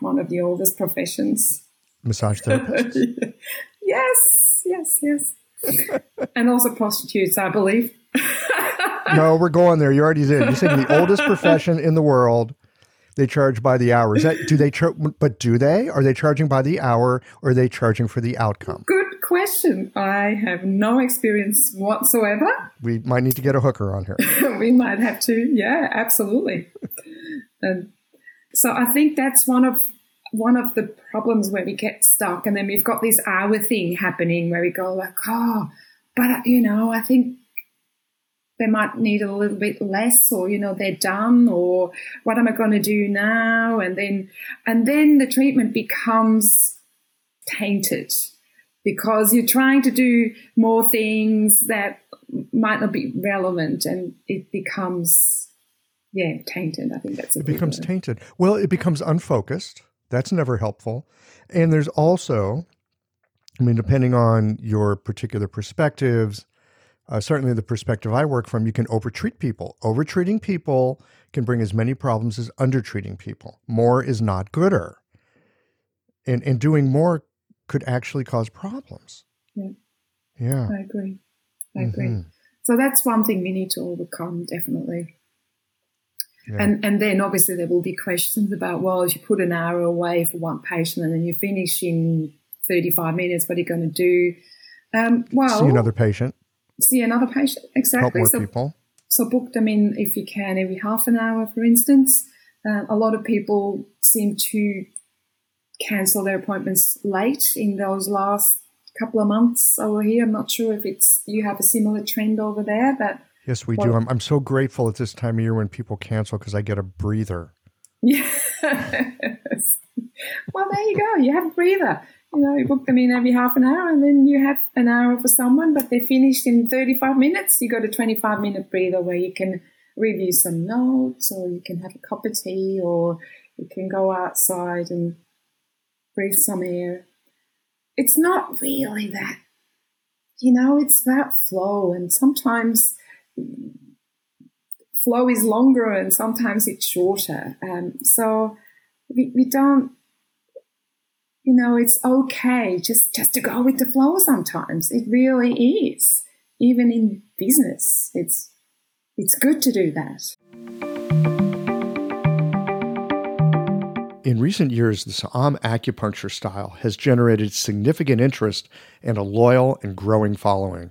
One of the oldest professions. Massage therapist. yes, yes, yes. and also prostitutes, I believe. no, we're going there. You already did. You said the oldest profession in the world. They charge by the hour. Is that do they? Char- but do they? Are they charging by the hour, or are they charging for the outcome? Good question. I have no experience whatsoever. We might need to get a hooker on here. we might have to. Yeah, absolutely. and so I think that's one of one of the problems where we get stuck, and then we've got this hour thing happening where we go like, oh, but you know, I think they might need a little bit less, or you know, they're done, or what am I going to do now? And then, and then the treatment becomes tainted because you're trying to do more things that might not be relevant and it becomes yeah tainted i think that's It becomes word. tainted. Well, it becomes unfocused. That's never helpful. And there's also, I mean, depending on your particular perspectives, uh, certainly the perspective I work from, you can overtreat people. Overtreating people can bring as many problems as undertreating people. More is not gooder. And, and doing more could actually cause problems. Yeah. Yeah. i agree i agree Mhm. so that's one thing we need to overcome definitely Yeah. and and then obviously there will be questions about well if you put an hour away for one patient and then you finish in 35 minutes what are you going to do um, well See another patient, see another patient exactly more so people. So book them in if you can every half an hour, for instance. Uh, a lot of people seem to cancel their appointments late in those last couple of months over here. I'm not sure if it's you have a similar trend over there, but Yes, we Well- do. I'm, I'm so grateful at this time of year when people cancel because I get a breather. yes. Well, there you go. You have a breather. You know, you book them in every half an hour, and then you have an hour for someone, but they're finished in 35 minutes. You got a 25 minute breather where you can review some notes, or you can have a cup of tea, or you can go outside and breathe some air. It's not really that, you know, it's about flow, and sometimes flow is longer and sometimes it's shorter. Um, so we, we don't, you know, it's okay just, just to go with the flow sometimes. It really is. Even in business, it's, it's good to do that. In recent years, the Sa'am acupuncture style has generated significant interest and a loyal and growing following.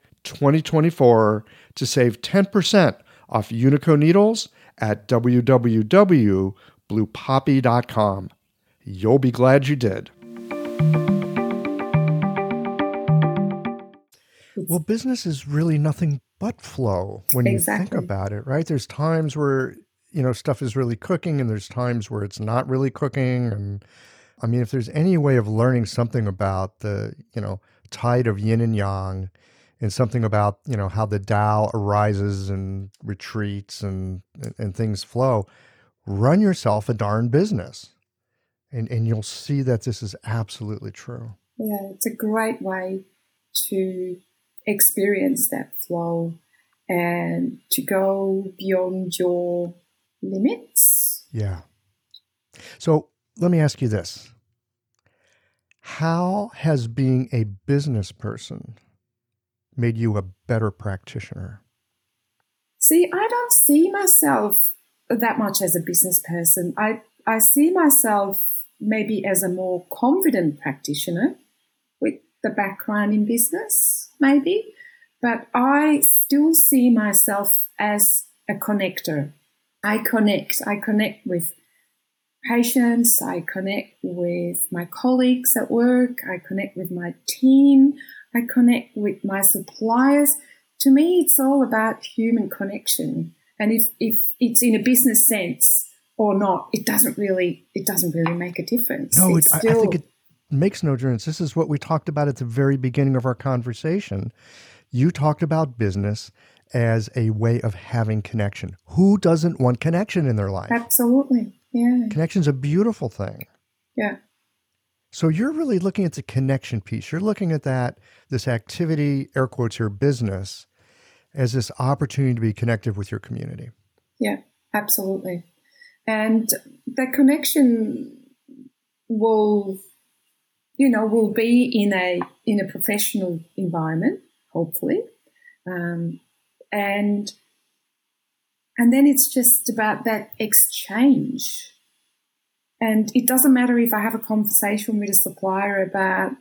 QI2024 to save 10% off Unico needles at www.bluepoppy.com. You'll be glad you did. Well, business is really nothing but flow when exactly. you think about it, right? There's times where, you know, stuff is really cooking and there's times where it's not really cooking. And I mean, if there's any way of learning something about the, you know, tide of yin and yang and something about, you know, how the Tao arises and retreats and, and things flow, run yourself a darn business. And, and you'll see that this is absolutely true. Yeah, it's a great way to experience that flow and to go beyond your limits. Yeah. So let me ask you this How has being a business person made you a better practitioner? See, I don't see myself that much as a business person. I, I see myself maybe as a more confident practitioner with the background in business maybe, but I still see myself as a connector. I connect. I connect with patients. I connect with my colleagues at work. I connect with my team. I connect with my suppliers. To me, it's all about human connection. And if, if it's in a business sense or not, it doesn't really, it doesn't really make a difference. No, it, still, I think it, makes no difference. This is what we talked about at the very beginning of our conversation. You talked about business as a way of having connection. Who doesn't want connection in their life? Absolutely. Yeah. Connection's a beautiful thing. Yeah. So you're really looking at the connection piece. You're looking at that, this activity, air quotes here, business, as this opportunity to be connected with your community. Yeah, absolutely. And that connection will you know, will be in a in a professional environment, hopefully, um, and and then it's just about that exchange. And it doesn't matter if I have a conversation with a supplier about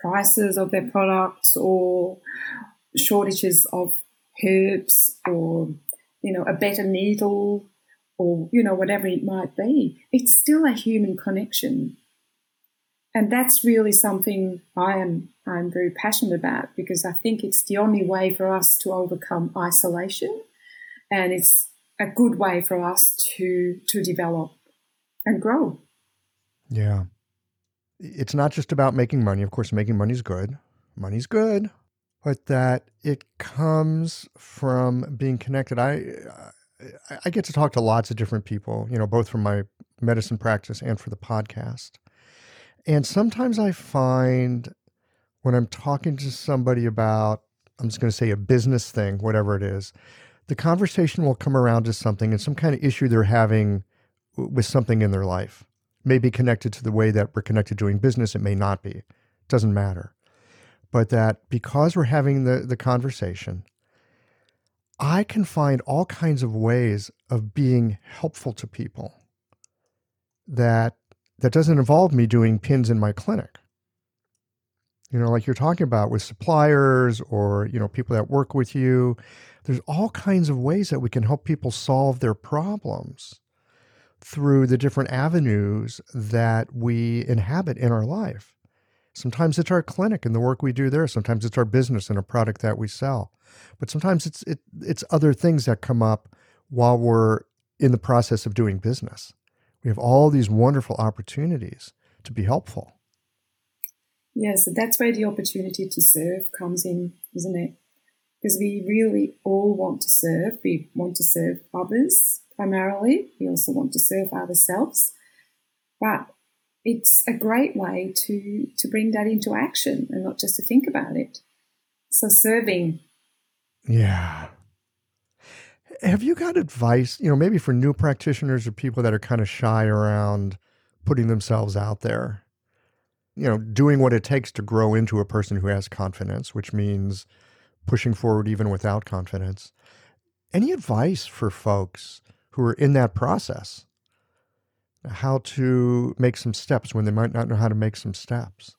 prices of their products or shortages of herbs or you know a better needle or you know whatever it might be it's still a human connection and that's really something I am I'm very passionate about because I think it's the only way for us to overcome isolation, and it's a good way for us to to develop and grow. Yeah, it's not just about making money. Of course, making money is good. Money's good, but that it comes from being connected. I I get to talk to lots of different people, you know, both from my medicine practice and for the podcast. And sometimes I find when I'm talking to somebody about, I'm just going to say a business thing, whatever it is, the conversation will come around to something and some kind of issue they're having with something in their life. May be connected to the way that we're connected doing business, it may not be. It doesn't matter. But that because we're having the, the conversation, I can find all kinds of ways of being helpful to people that that doesn't involve me doing pins in my clinic. You know, like you're talking about with suppliers or, you know, people that work with you. There's all kinds of ways that we can help people solve their problems through the different avenues that we inhabit in our life. Sometimes it's our clinic and the work we do there. Sometimes it's our business and a product that we sell. But sometimes it's it, it's other things that come up while we're in the process of doing business. We have all these wonderful opportunities to be helpful. Yeah, so that's where the opportunity to serve comes in, isn't it? Because we really all want to serve. We want to serve others primarily. We also want to serve ourselves. But it's a great way to to bring that into action and not just to think about it. So serving. Yeah. Have you got advice, you know, maybe for new practitioners or people that are kind of shy around putting themselves out there? You know, doing what it takes to grow into a person who has confidence, which means pushing forward even without confidence. Any advice for folks who are in that process? How to make some steps when they might not know how to make some steps?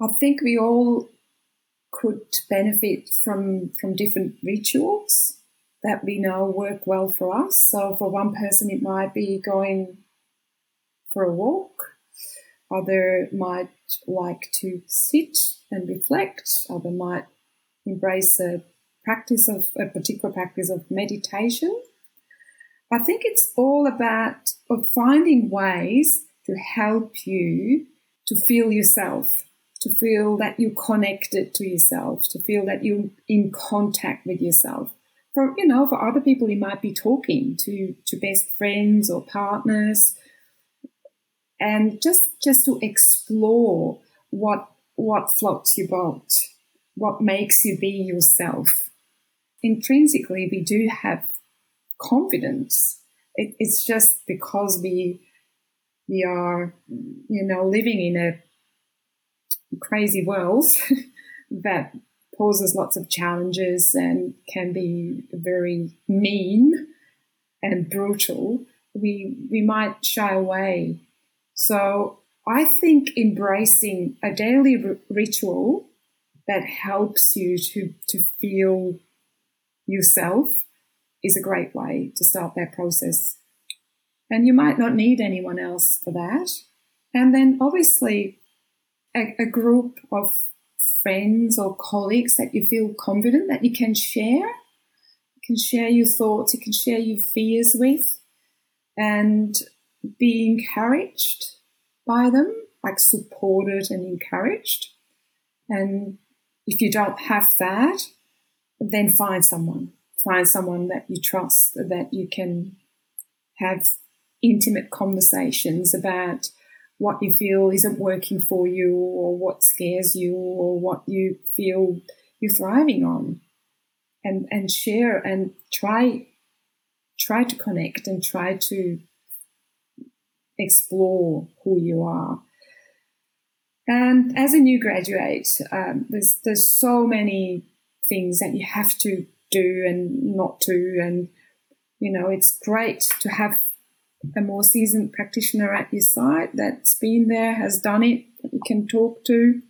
I think we all could benefit from from different rituals that we know work well for us. So for one person, it might be going for a walk. Other might like to sit and reflect. Other might embrace a practice of a particular practice of meditation. I think it's all about finding ways to help you to feel yourself, to feel that you're connected to yourself, to feel that you're in contact with yourself. For you know, for other people, you might be talking to to best friends or partners, and just just to explore what what floats your boat, what makes you be yourself. Intrinsically, we do have confidence. It, it's just because we we are, you know, living in a crazy world that poses lots of challenges and can be very mean and brutal. We we might shy away. So I think embracing a daily r- ritual that helps you to to feel yourself is a great way to start that process. And you might not need anyone else for that. And then obviously a, a group of friends or colleagues that you feel confident that you can share. You can share your thoughts, you can share your fears with, and be encouraged by them, like supported and encouraged. And if you don't have that, then find someone find someone that you trust, that you can have intimate conversations about what you feel isn't working for you or what scares you or what you feel you're thriving on. And and share and try try to connect and try to explore who you are. And as a new graduate um, there's there's so many things that you have to do and not to. And, you know, it's great to have a more seasoned practitioner at your side that's been there, has done it, that you can talk to.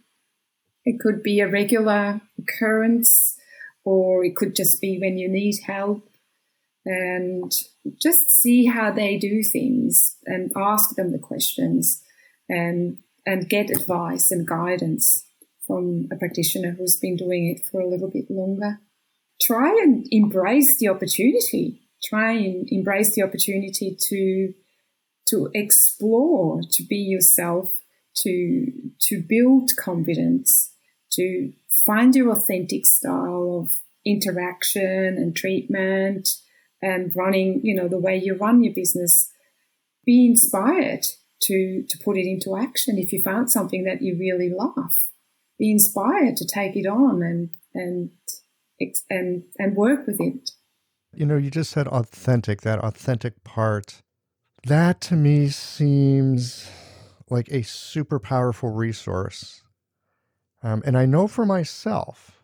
It could be a regular occurrence, or it could just be when you need help. And just see how they do things and ask them the questions and and get advice and guidance from a practitioner who's been doing it for a little bit longer try and embrace the opportunity. Try and embrace the opportunity to to explore, to be yourself, to to build confidence, to find your authentic style of interaction and treatment and running, you know, the way you run your business. Be inspired to to put it into action if you found something that you really love. Be inspired to take it on and and and and work with it. You know, you just said authentic. That authentic part, that to me seems like a super powerful resource. Um, and I know for myself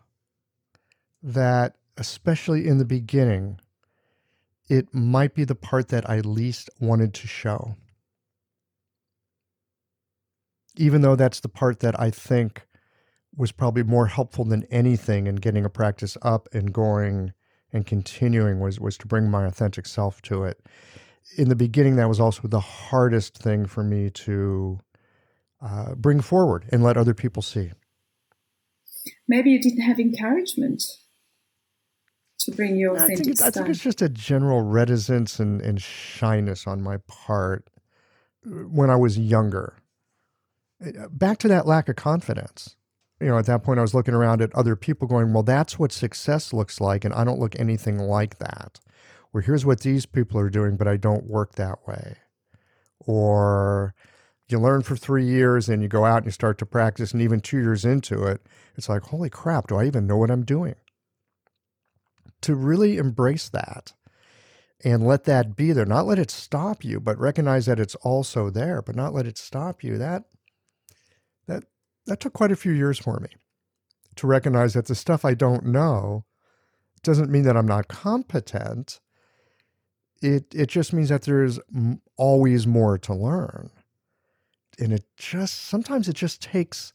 that, especially in the beginning, it might be the part that I least wanted to show. Even though that's the part that I think was probably more helpful than anything in getting a practice up and going and continuing was was to bring my authentic self to it. In the beginning, that was also the hardest thing for me to uh, bring forward and let other people see. Maybe you didn't have encouragement to bring your authentic I think, I think it's just a general reticence and, and shyness on my part when I was younger. Back to that lack of confidence you know, at that point, I was looking around at other people going, well, that's what success looks like. And I don't look anything like that. Or here's what these people are doing, but I don't work that way. Or, you learn for three years and you go out and you start to practice, and even two years into it, it's like, holy crap, do I even know what I'm doing? To really embrace that and let that be there, not let it stop you, but recognize that it's also there, but not let it stop you. That that took quite a few years for me to recognize that the stuff I don't know doesn't mean that I'm not competent. It it just means that there's always more to learn. And it just sometimes it just takes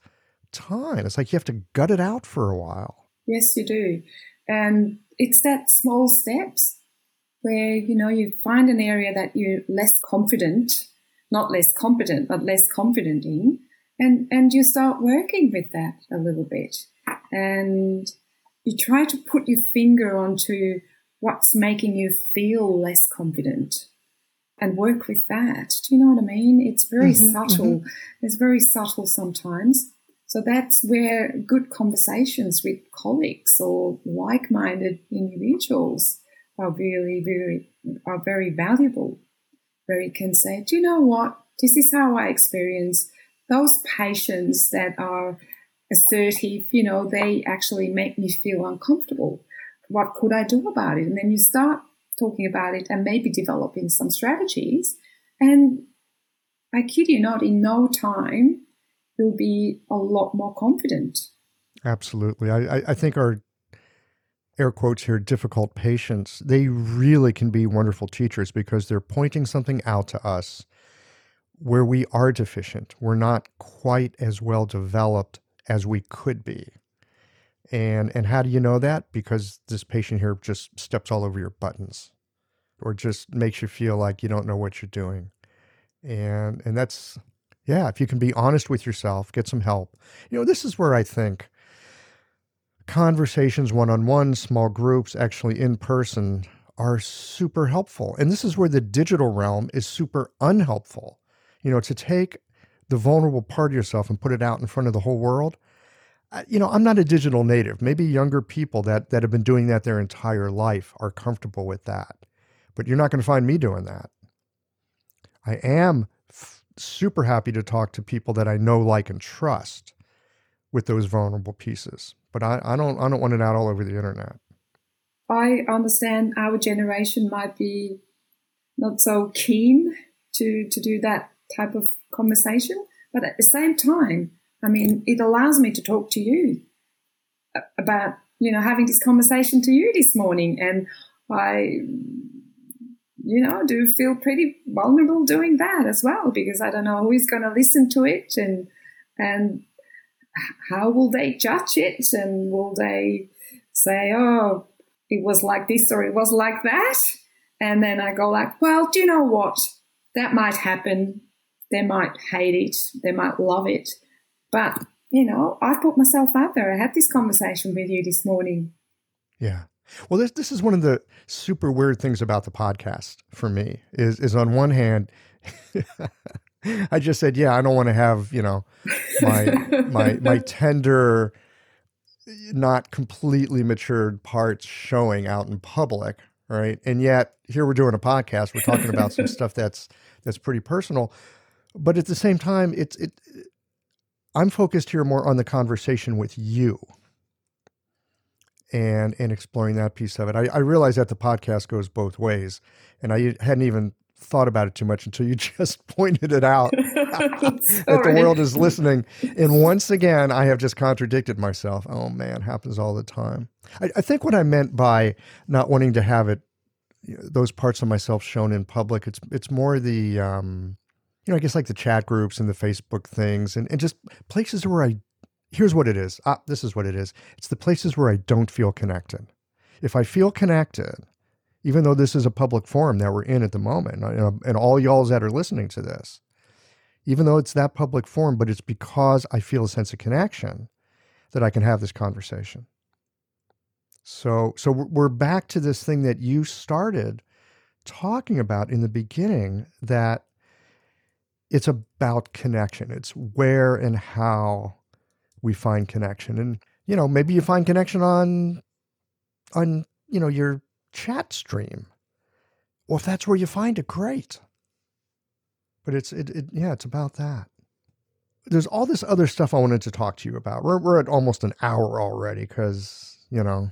time. It's like you have to gut it out for a while. Yes, you do. And it's that small steps where, you know, you find an area that you're less confident, not less competent, but less confident in, and, and you start working with that a little bit. And you try to put your finger onto what's making you feel less confident and work with that. Do you know what I mean? It's very mm-hmm, subtle. Mm-hmm. It's very subtle sometimes. So that's where good conversations with colleagues or like-minded individuals are really, very, are very valuable. Where you can say, do you know what? This is how I experience those patients that are assertive, you know, they actually make me feel uncomfortable. What could I do about it? And then you start talking about it and maybe developing some strategies. And I kid you not, in no time, you'll be a lot more confident. Absolutely. I, I think our air quotes here difficult patients, they really can be wonderful teachers because they're pointing something out to us where we are deficient. We're not quite as well developed as we could be. And and how do you know that? Because this patient here just steps all over your buttons or just makes you feel like you don't know what you're doing. And and that's yeah, if you can be honest with yourself, get some help. You know, this is where I think conversations one on one, small groups, actually in person are super helpful. And this is where the digital realm is super unhelpful. You know, to take the vulnerable part of yourself and put it out in front of the whole world. You know, I'm not a digital native. Maybe younger people that that have been doing that their entire life are comfortable with that. But you're not going to find me doing that. I am f- super happy to talk to people that I know, like, and trust with those vulnerable pieces. But I, I don't I don't want it out all over the internet. I understand our generation might be not so keen to to do that type of conversation. But at the same time, I mean, it allows me to talk to you about, you know, having this conversation to you this morning. And I, you know, do feel pretty vulnerable doing that as well because I don't know who is going to listen to it and, and how will they judge it and will they say, oh, it was like this or it was like that? And then I go like, well, do you know what? That might happen. They might hate it, they might love it. But, you know, I put myself out there. I had this conversation with you this morning. Yeah. Well, this this is one of the super weird things about the podcast for me is is on one hand, I just said, yeah, I don't want to have you know my my my tender, not completely matured parts showing out in public, right? And yet here we're doing a podcast. We're talking about some stuff that's that's pretty personal but at the same time, it's it. I'm focused here more on the conversation with you and and exploring that piece of it. I, I realize that the podcast goes both ways, and I hadn't even thought about it too much until you just pointed it out that the world is listening. And once again, I have just contradicted myself. Oh man, happens all the time. I, I think what I meant by not wanting to have it, those parts of myself shown in public, it's it's more the um, you know, I guess like the chat groups and the Facebook things and, and just places where I, here's what it is. Ah, this is what it is. It's the places where I don't feel connected. If I feel connected, even though this is a public forum that we're in at the moment, and, and all y'alls that are listening to this, even though it's that public forum, but it's because I feel a sense of connection that I can have this conversation. So, so we're back to this thing that you started talking about in the beginning that it's about connection. It's where and how we find connection. And, you know, maybe you find connection on on, you know, your chat stream. Well, if that's where you find it, great. but it's it, it yeah, it's about that. There's all this other stuff I wanted to talk to you about. We're we're at almost an hour already because you know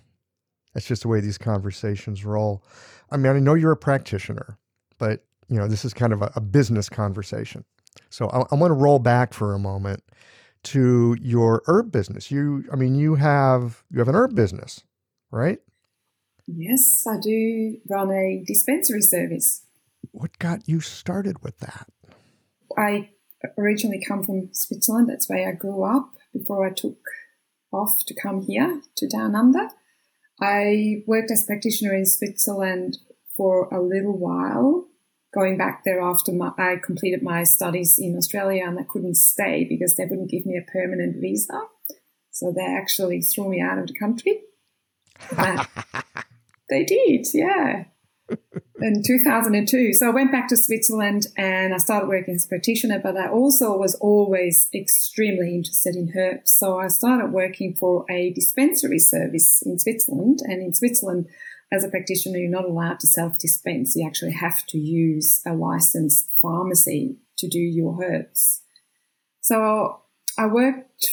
that's just the way these conversations roll. I mean, I know you're a practitioner, but you know this is kind of a, a business conversation. So I, I want to roll back for a moment to your herb business. You, I mean, you have you have an herb business, right? Yes, I do run a dispensary service. What got you started with that? I originally come from Switzerland. That's where I grew up before I took off to come here to Down Under. I worked as practitioner in Switzerland for a little while, going back there after my, I completed my studies in Australia and I couldn't stay because they wouldn't give me a permanent visa. So they actually threw me out of the country. they did, yeah. in 2002. So I went back to Switzerland and I started working as a practitioner, but I also was always extremely interested in herbs. So I started working for a dispensary service in Switzerland. And in Switzerland, as a practitioner, you're not allowed to self dispense. You actually have to use a licensed pharmacy to do your herbs. So I worked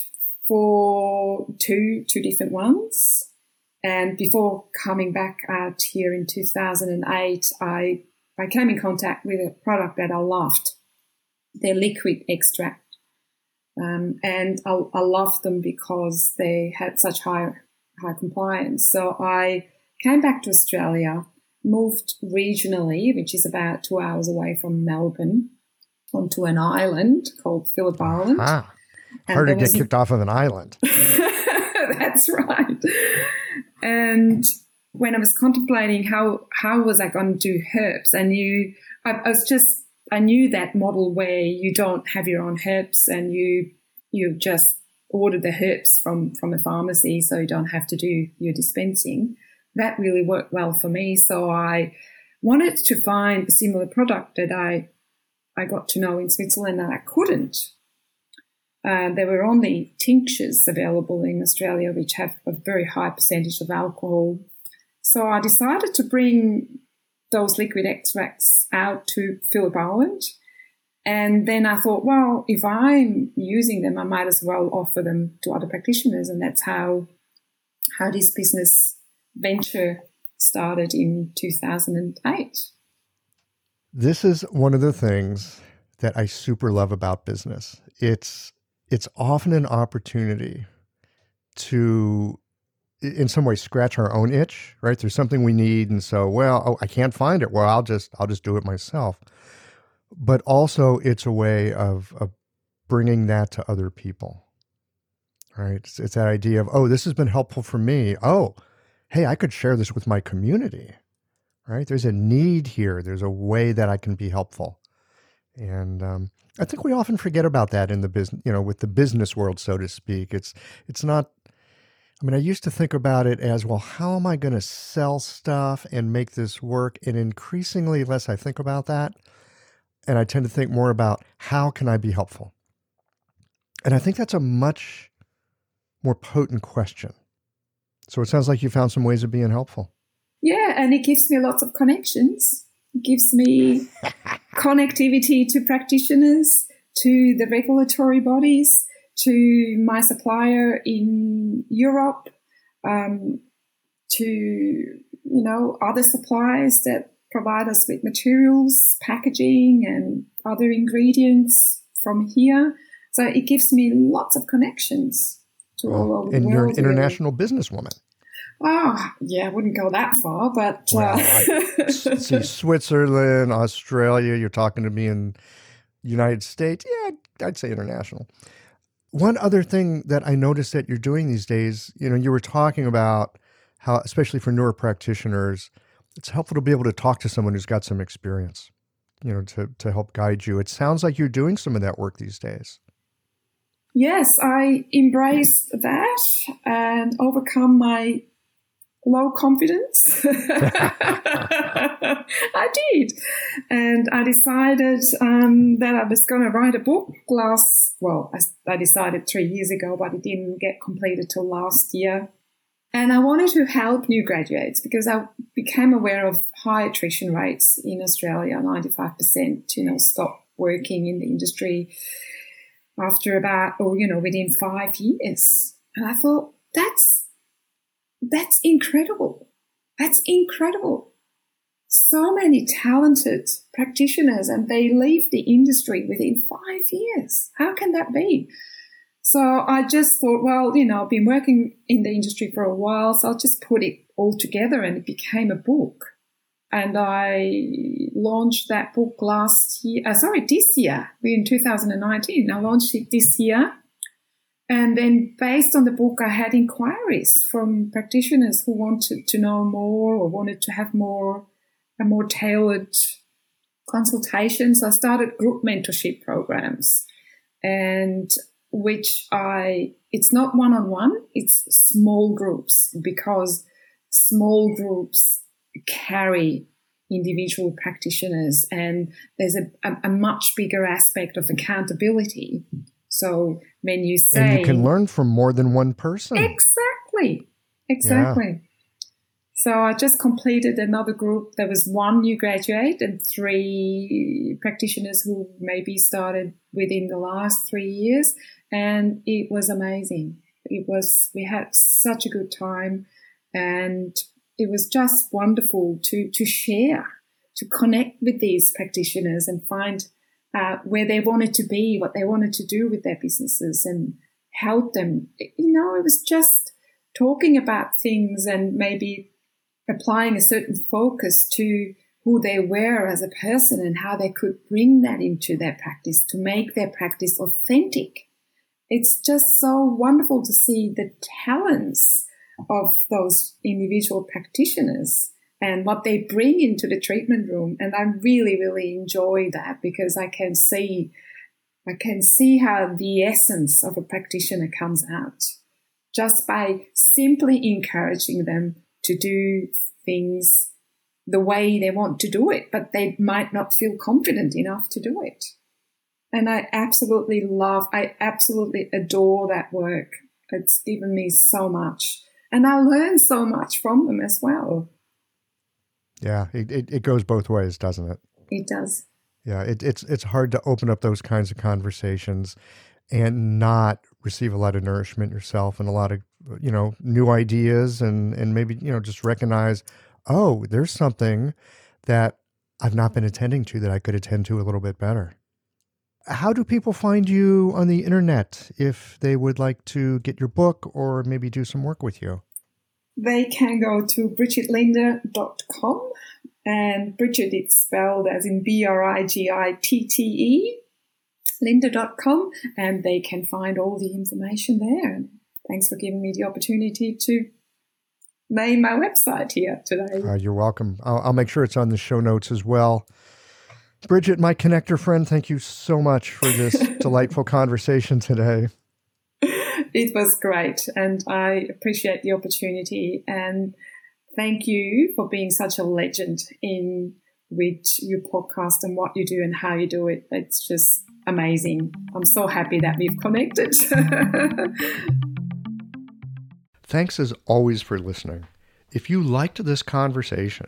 for two, two different ones. And before coming back out here in 2008, I, I came in contact with a product that I loved, their liquid extract. Um, and I, I loved them because they had such high, high compliance. So I came back to Australia, moved regionally, which is about two hours away from Melbourne, onto an island called Phillip Island. Ah, hard to get kicked off of an island. That's right. And when I was contemplating how how was I going to do herbs, I knew I, I was just I knew that model where you don't have your own herbs and you you just order the herbs from from a pharmacy, so you don't have to do your dispensing. That really worked well for me. So I wanted to find a similar product that I I got to know in Switzerland that I couldn't. Uh, there were only tinctures available in Australia, which have a very high percentage of alcohol. So I decided to bring those liquid extracts out to Phillip Island. And then I thought, well, if I'm using them, I might as well offer them to other practitioners. And that's how, how this business venture started in 2008. This is one of the things that I super love about business. It's it's often an opportunity to in some way scratch our own itch right? There's something we need and so well oh, i can't find it. Well i'll just i'll just do it myself. But also it's a way of, of bringing that to other people right? It's, it's that idea of oh this has been helpful for me. Oh hey i could share this with my community right there's a need here there's a way that i can be helpful and um, I think we often forget about that in the business, you know, with the business world, so to speak. It's it's not. I mean, I used to think about it as well. How am I going to sell stuff and make this work? And increasingly less I think about that, and I tend to think more about how can I be helpful. And I think that's a much more potent question. So it sounds like you found some ways of being helpful. Yeah, and it gives me lots of connections. It gives me connectivity to practitioners, to the regulatory bodies, to my supplier in Europe, um, to you know other suppliers that provide us with materials, packaging, and other ingredients from here. So it gives me lots of connections to well, all over and the world. And you're an international really. businesswoman. Oh, yeah, I wouldn't go that far, but. Well, uh, see, Switzerland, Australia, you're talking to me in United States. Yeah, I'd say international. One other thing that I noticed that you're doing these days, you know, you were talking about how, especially for newer practitioners, it's helpful to be able to talk to someone who's got some experience, you know, to, to help guide you. It sounds like you're doing some of that work these days. Yes, I embraced that and overcome my low confidence. I did. And I decided um, that I was going to write a book last, well, I, I decided three years ago, but it didn't get completed till last year. And I wanted to help new graduates because I became aware of high attrition rates in Australia, 95%, you know, stop working in the industry after about, or, you know, within five years. And I thought, that's, that's incredible. That's incredible. So many talented practitioners and they leave the industry within five years. How can that be? So I just thought, well, you know, I've been working in the industry for a while, so I'll just put it all together and it became a book. And I launched that book last year, uh, sorry, this year, in 2019. I launched it this year. And then based on the book, I had inquiries from practitioners who wanted to know more or wanted to have more, a more tailored consultation. So I started group mentorship programs and which I, it's not one on one, it's small groups because small groups carry individual practitioners and there's a, a, a, much bigger aspect of accountability. So when you say. And you can learn from more than one person. Exactly. Exactly. Yeah. So I just completed another group. There was one new graduate and three practitioners who maybe started within the last three years. And it was amazing. It was, we had such a good time and it was just wonderful to, to share, to connect with these practitioners and find uh, where they wanted to be, what they wanted to do with their businesses and help them. You know, it was just talking about things and maybe applying a certain focus to who they were as a person and how they could bring that into their practice to make their practice authentic. It's just so wonderful to see the talents of those individual practitioners and what they bring into the treatment room. And I really, really enjoy that because I can see, I can see how the essence of a practitioner comes out just by simply encouraging them to do things the way they want to do it, but they might not feel confident enough to do it. And I absolutely love, I absolutely adore that work. It's given me so much and I learn so much from them as well. Yeah, it, it, it goes both ways, doesn't it? It does. Yeah, it, it's it's hard to open up those kinds of conversations and not receive a lot of nourishment yourself and a lot of you know new ideas and and maybe you know just recognize oh there's something that I've not been attending to that I could attend to a little bit better. How do people find you on the internet if they would like to get your book or maybe do some work with you? They can go to brigittelinde.com and Brigitte is spelled as in B R I G I T T E, linde.com, and they can find all the information there. And thanks for giving me the opportunity to name my website here today. Uh, you're welcome. I'll, I'll make sure it's on the show notes as well. Brigitte, my connector friend, thank you so much for this delightful conversation today. It was great, and I appreciate the opportunity. And thank you for being such a legend in with your podcast and what you do and how you do it. It's just amazing. I'm so happy that we've connected. Thanks as always for listening. If you liked this conversation,